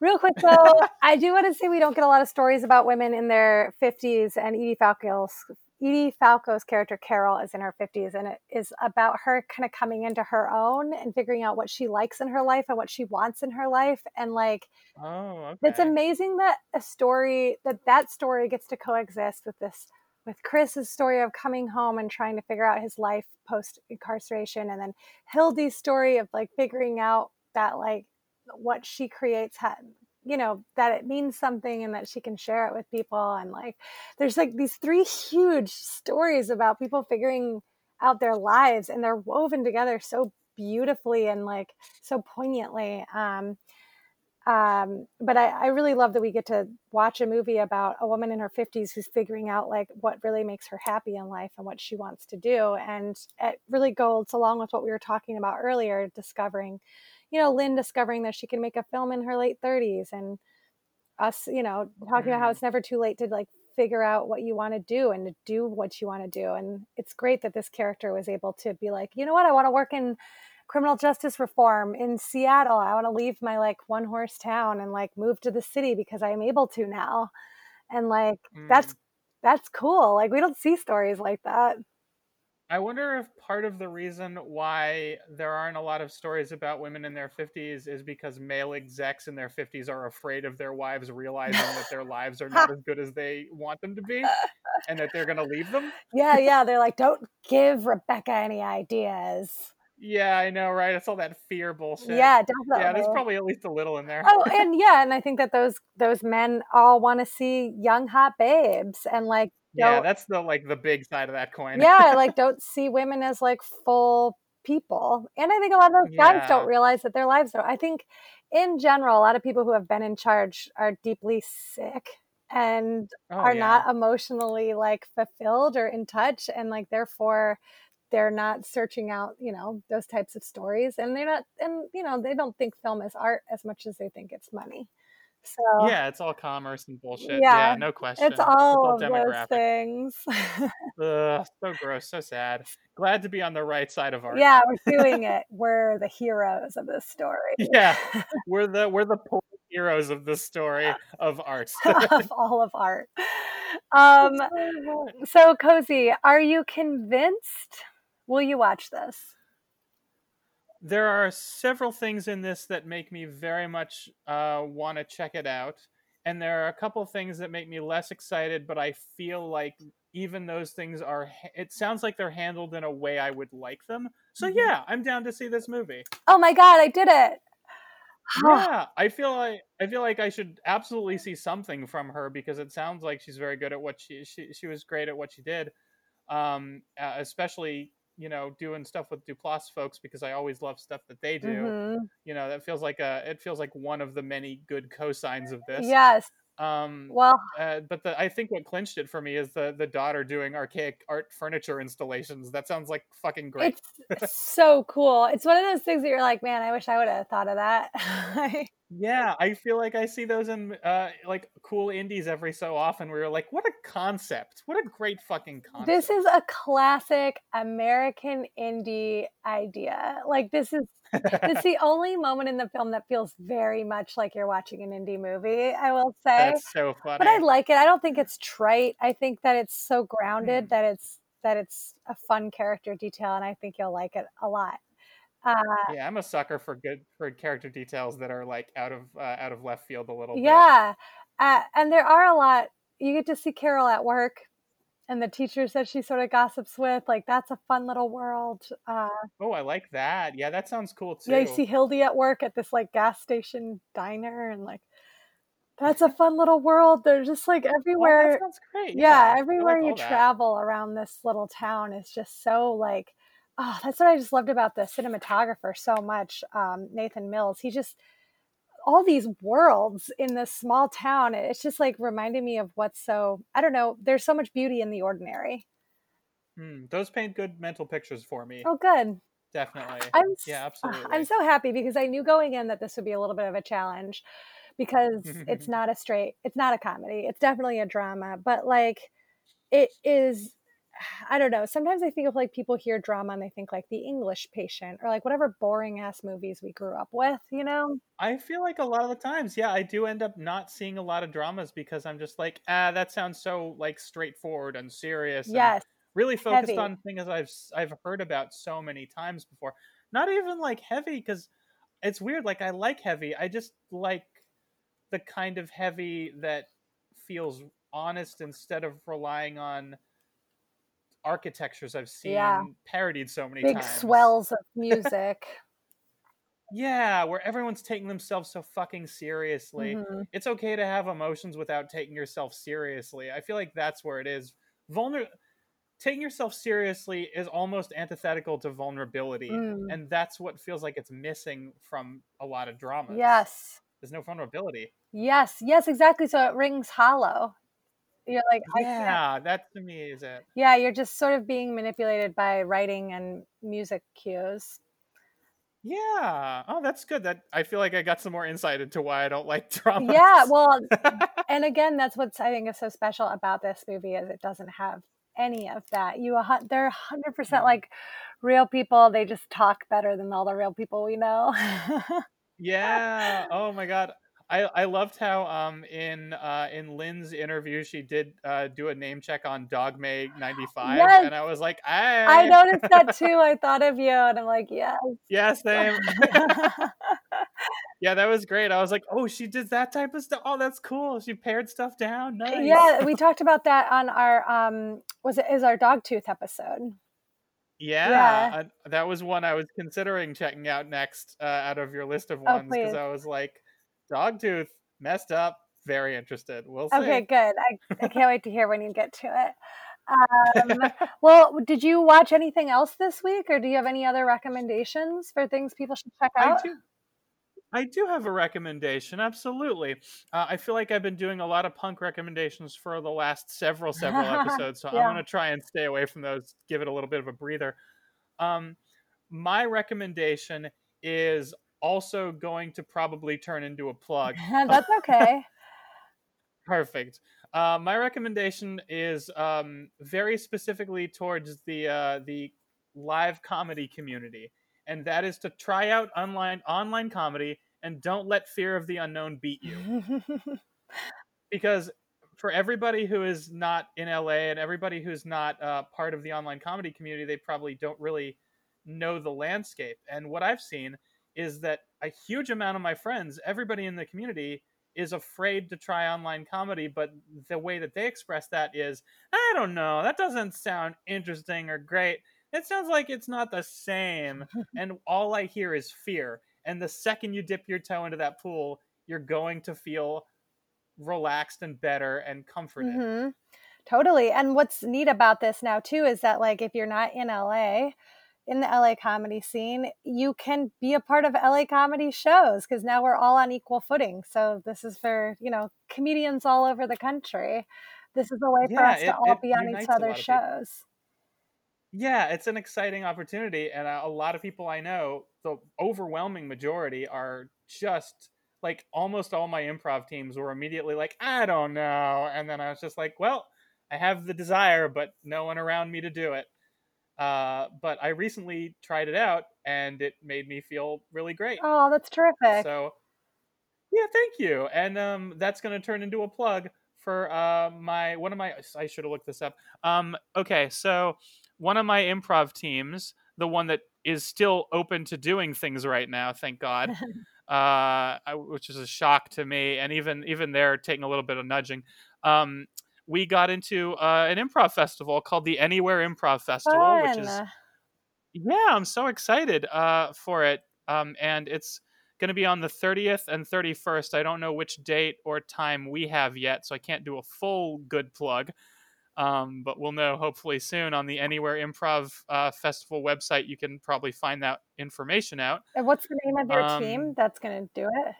Real quick though, I do want to say we don't get a lot of stories about women in their 50s, and Edie Falco's Edie Falco's character Carol is in her 50s and it is about her kind of coming into her own and figuring out what she likes in her life and what she wants in her life and like oh okay. it's amazing that a story that that story gets to coexist with this with Chris's story of coming home and trying to figure out his life post incarceration and then Hildy's story of like figuring out that like what she creates ha- you know that it means something and that she can share it with people and like there's like these three huge stories about people figuring out their lives and they're woven together so beautifully and like so poignantly um um but I, I really love that we get to watch a movie about a woman in her 50s who's figuring out like what really makes her happy in life and what she wants to do and it really goes along with what we were talking about earlier discovering you know, Lynn discovering that she can make a film in her late 30s and us, you know, talking about how mm-hmm. it's never too late to like figure out what you want to do and to do what you want to do. And it's great that this character was able to be like, you know what, I want to work in criminal justice reform in Seattle. I want to leave my like one horse town and like move to the city because I'm able to now. And like mm. that's that's cool. Like we don't see stories like that. I wonder if part of the reason why there aren't a lot of stories about women in their 50s is because male execs in their 50s are afraid of their wives realizing that their lives are not as good as they want them to be and that they're going to leave them. Yeah, yeah. They're like, don't give Rebecca any ideas. Yeah, I know, right? It's all that fear bullshit. Yeah, definitely. Yeah, there's probably at least a little in there. oh, and yeah, and I think that those those men all want to see young hot babes and like yeah, that's the like the big side of that coin. yeah, like don't see women as like full people. And I think a lot of those yeah. guys don't realize that their lives are. I think in general, a lot of people who have been in charge are deeply sick and oh, are yeah. not emotionally like fulfilled or in touch and like therefore they're not searching out you know those types of stories and they're not and you know they don't think film is art as much as they think it's money so yeah it's all commerce and bullshit yeah, yeah no question it's all, it's all those things. Ugh, so gross so sad glad to be on the right side of art. Yeah we're doing it we're the heroes of this story. Yeah we're the we're the poor heroes of the story of art. Of all of art. Um so Cozi are you convinced? Will you watch this? There are several things in this that make me very much uh, want to check it out. And there are a couple things that make me less excited, but I feel like even those things are, it sounds like they're handled in a way I would like them. So mm-hmm. yeah, I'm down to see this movie. Oh my God, I did it. yeah, I feel like I feel like I should absolutely see something from her because it sounds like she's very good at what she she she was great at what she did, um, uh, especially you know doing stuff with Duplass folks because I always love stuff that they do. Mm-hmm. You know, that feels like a it feels like one of the many good cosigns of this. Yes. Um, well, uh, but the, I think what clinched it for me is the the daughter doing archaic art furniture installations. That sounds like fucking great. It's so cool. It's one of those things that you're like, man, I wish I would have thought of that. Yeah, I feel like I see those in uh, like cool indies every so often. Where you're like, what a concept! What a great fucking concept! This is a classic American indie idea. Like this is it's the only moment in the film that feels very much like you're watching an indie movie. I will say, that's so funny. But I like it. I don't think it's trite. I think that it's so grounded mm. that it's that it's a fun character detail, and I think you'll like it a lot. Uh, yeah, I'm a sucker for good for character details that are like out of uh, out of left field a little yeah. bit. Uh, and there are a lot. You get to see Carol at work, and the teachers that she sort of gossips with. Like that's a fun little world. Uh, oh, I like that. Yeah, that sounds cool too. Yeah, you see Hildy at work at this like gas station diner, and like that's a fun little world. They're just like everywhere. Oh, that sounds great. Yeah, yeah everywhere like you travel around this little town is just so like oh, that's what I just loved about the cinematographer so much, um, Nathan Miller. He just all these worlds in this small town. It's just like reminding me of what's so I don't know. There's so much beauty in the ordinary. Mm, those paint good mental pictures for me. Oh, good. Definitely. I'm yeah, absolutely. I'm so happy because I knew going in that this would be a little bit of a challenge because it's not a straight, it's not a comedy. It's definitely a drama, but like it is I don't know. Sometimes I think of like people hear drama and they think like The English Patient or like whatever boring ass movies we grew up with, you know? I feel like a lot of the times, yeah, I do end up not seeing a lot of dramas because I'm just like, ah, that sounds so like straightforward and serious. Yes. And really focused heavy. on things I've I've heard about so many times before. Not even like heavy because it's weird. Like I like heavy. I just like the kind of heavy that feels honest instead of relying on architectures I've seen yeah. parodied so many times. Big times. swells of music. yeah, where everyone's taking themselves so fucking seriously. Mm-hmm. It's okay to have emotions without taking yourself seriously. I feel like that's where it is. Vulner taking yourself seriously is almost antithetical to vulnerability, mm. and that's what feels like it's missing from a lot of dramas. Yes. There's no vulnerability. Yes, yes, exactly. So it rings hollow. You're like, yeah, that to me is it. Yeah, you're just sort of being manipulated by writing and music cues. Yeah. Oh, that's good. That I feel like I got some more insight into why I don't like drama. Yeah. Well, and again, that's what's I think is so special about this movie is it doesn't have any of that. You they're hundred percent mm. like real people. They just talk better than all the real people we know. yeah. Oh my god. I, I loved how um in uh in Lynn's interview she did uh do a name check on Dogme ninety five Yes. and I was like I I noticed that too. I thought of you, and I'm like, yes. yeah same yeah that was great I was like oh she did that type of stuff oh that's cool she pared stuff down nice Yeah, we talked about that on our um was it is our Dogtooth episode. yeah, Yeah. I- that was one I was considering checking out next uh, out of your list of Oh, ones because please. I was like Dogtooth messed up very interested we'll see Okay, good. I, I can't wait to hear when you get to it. Um, well, did you watch anything else this week, or do you have any other recommendations for things people should check out? I do. I do have a recommendation. Absolutely. Uh, I feel like I've been doing a lot of punk recommendations for the last several, several episodes, so Yeah. I'm going to try and stay away from those. Give it a little bit of a breather. Um, my recommendation is also going to probably turn into a plug. That's okay. Perfect. Uh, my recommendation is um, very specifically towards the uh, the live comedy community, and that is to try out online online comedy and don't let fear of the unknown beat you. Because for everybody who is not in LA and everybody who's not uh, part of the online comedy community, they probably don't really know the landscape. And what I've seen is that a huge amount of my friends, everybody in the community, is afraid to try online comedy, but the way that they express that is, I don't know, that doesn't sound interesting or great. It sounds like it's not the same. and all I hear is fear. And the second you dip your toe into that pool, you're going to feel relaxed and better and comforted. hmm Totally. And what's neat about this now too is that like if you're not in LA, in the LA comedy scene, you can be a part of LA comedy shows because now we're all on equal footing. So this is for, you know, comedians all over the country. This is a way for Yeah, us to all be on each other's shows. Yeah, it's an exciting opportunity, and a lot of people I know, the overwhelming majority, are just like almost all my improv teams were immediately like, I don't know, and then I was just like, well, I have the desire, but no one around me to do it. Uh, but I recently tried it out, and it made me feel really great. Oh, that's terrific. So, yeah, thank you. And um, that's going to turn into a plug for uh, my one of my. I should have looked this up. Um, okay, so one of my improv teams, the one that is still open to doing things right now, thank God, uh, which is a shock to me, and even even they're taking a little bit of nudging. Um, we got into uh, an improv festival called the Anywhere Improv Festival, which is yeah, I'm so excited uh, for it. Um, and it's going to be on the 30th and 31st. I don't know which date or time we have yet, so I can't do a full good plug. Um, but we'll know hopefully soon on the Anywhere Improv uh, Festival website. You can probably find that information out. And what's the name of your team Um, that's going to do it?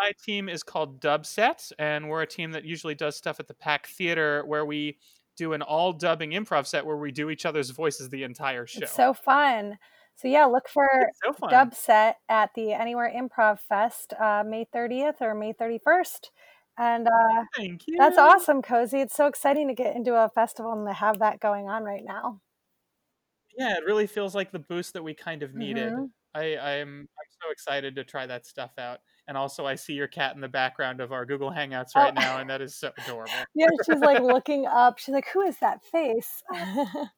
My team is called Dubset, and we're a team that usually does stuff at the Pack Theater where we do an all dubbing improv set where we do each other's voices the entire show. It's so fun. So yeah, look for so fun. dub set at the Anywhere Improv Fest, uh, May 30th or May 31st. And uh, Thank you. that's awesome, Cozi. It's so exciting to get into a festival and to have that going on right now. yeah, it really feels like the boost that we kind of needed. Mhm. I, I'm I'm so excited to try that stuff out. And also, I see your cat in the background of our Google Hangouts Oh. right now, and that is so adorable. Yeah, she's like looking up. She's like, "Who is that face?" So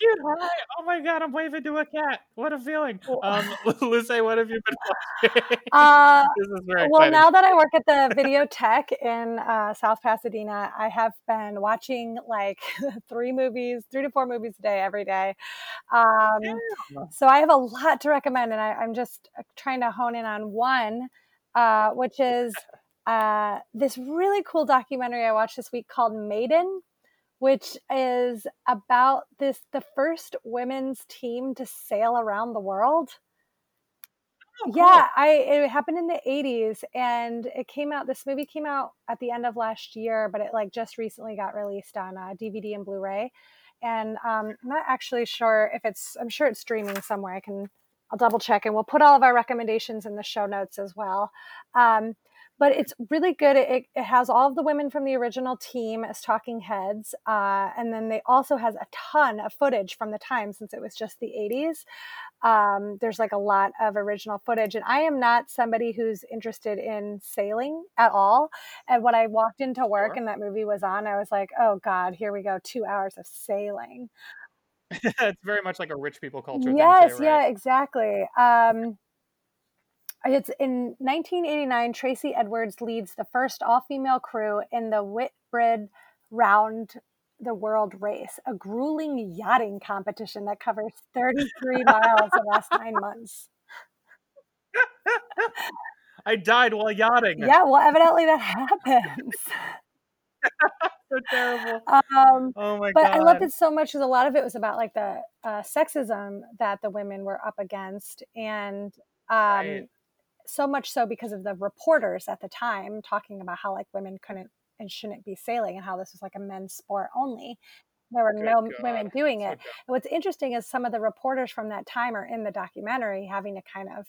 cute! Hi! Oh my god, I'm waving to a cat. What a feeling. Um, Lucé, what have you been watching? uh, this is very well, exciting. now that I work at the Videotheque in uh, South Pasadena, I have been watching like three movies, three to four movies a day every day. Um, Yeah. So I have a lot to recommend, and I, I'm just uh, trying to hone in on one, uh, which is uh, this really cool documentary I watched this week called Maiden, which is about this the first women's team to sail around the world. Oh, cool. Yeah, I it happened in the 80s and it came out this movie came out at the end of last year, but it like just recently got released on uh, DVD and Blu-ray. And um, I'm not actually sure if it's I'm sure it's streaming somewhere. I can I'll double check and we'll put all of our recommendations in the show notes as well. Um, but it's really good. It, it has all of the women from the original team as talking heads, uh, and then they also has a ton of footage from the time since it was just the '80s. Um, there's like a lot of original footage, and I am not somebody who's interested in sailing at all. And when I walked into work Sure. and that movie was on, I was like, "Oh God, here we go, two hours of sailing." it's very much like a rich people culture. Yes, too, yeah, exactly. Um, it's in 1989. Tracy Edwards leads the first all-female crew in the Whitbread Round the World Race, a grueling yachting competition that covers 33 miles in the last nine months. I died while yachting. Yeah, well, evidently that happens. so terrible. Um, oh my but god! I loved it so much because a lot of it was about like the uh, sexism that the women were up against, and um, Right. so much so because of the reporters at the time talking about how like women couldn't and shouldn't be sailing and how this was like a men's sport only. There were Good no God. women doing So it. And what's interesting is some of the reporters from that time are in the documentary having to kind of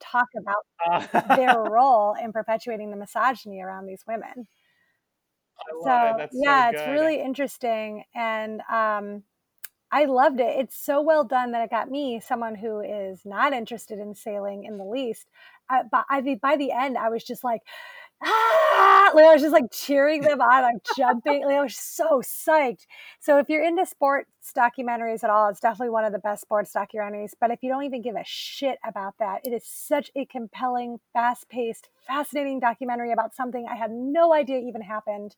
talk about dumb. their role in perpetuating the misogyny around these women. So it. That's so yeah, it's really interesting, and um, I loved it. It's so well done that it got me, someone who is not interested in sailing in the least. I, but I by the end, I was just like, ah! Like I was just like cheering them on, like jumping. Like I was so psyched. So if you're into sports documentaries at all, it's definitely one of the best sports documentaries. But if you don't even give a shit about that, it is such a compelling, fast-paced, fascinating documentary about something I had no idea even happened.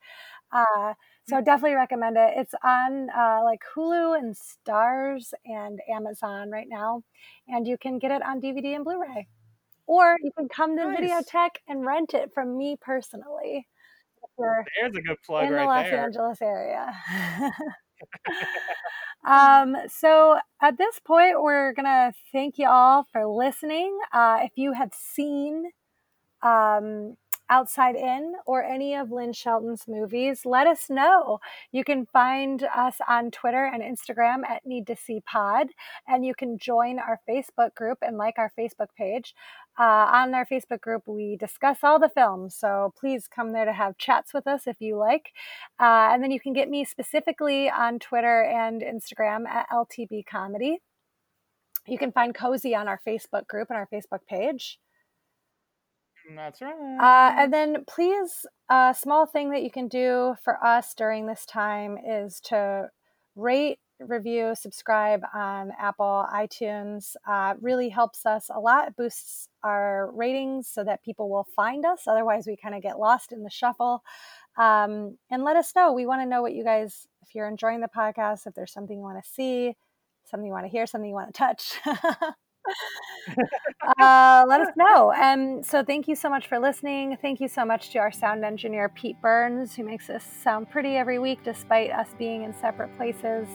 Uh, so definitely recommend it. It's on uh, like Hulu and Starz and Amazon right now, and you can get it on DVD and Blu-ray, or you can come to Nice. Videotheque and rent it from me personally. There's a good plug in the Los there. Angeles area. um, so at this point, we're gonna thank you all for listening. Uh, if you have seen um, Outside In or any of Lynn Shelton's movies, let us know. You can find us on Twitter and Instagram at Need to See Pod, and you can join our Facebook group and like our Facebook page. Uh, on our Facebook group, we discuss all the films, so please come there to have chats with us if you like. Uh, and then you can get me specifically on Twitter and Instagram at LTB Comedy. You can find Cozi on our Facebook group and our Facebook page. That's right. Uh, and then please, a small thing that you can do for us during this time is to rate, review, subscribe on Apple, iTunes. Uh, really helps us a lot. It boosts our ratings so that people will find us. Otherwise, we kind of get lost in the shuffle. Um, and let us know. We want to know what you guys, if you're enjoying the podcast, if there's something you want to see, something you want to hear, something you want to touch. uh, let us know. And so, thank you so much for listening. Thank you so much to our sound engineer, Pete Burns, who makes us sound pretty every week despite us being in separate places.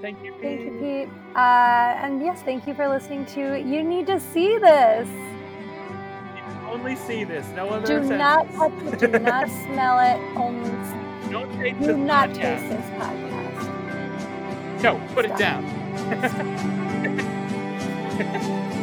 Thank you, Pete. Thank you, Pete. Uh, and yes, thank you for listening to You Need to See This. You only see this. No other Do senses. not touch it, do not smell it, only Don't taste do this not podcast. taste this podcast. No, put it Stop. down. Thank you.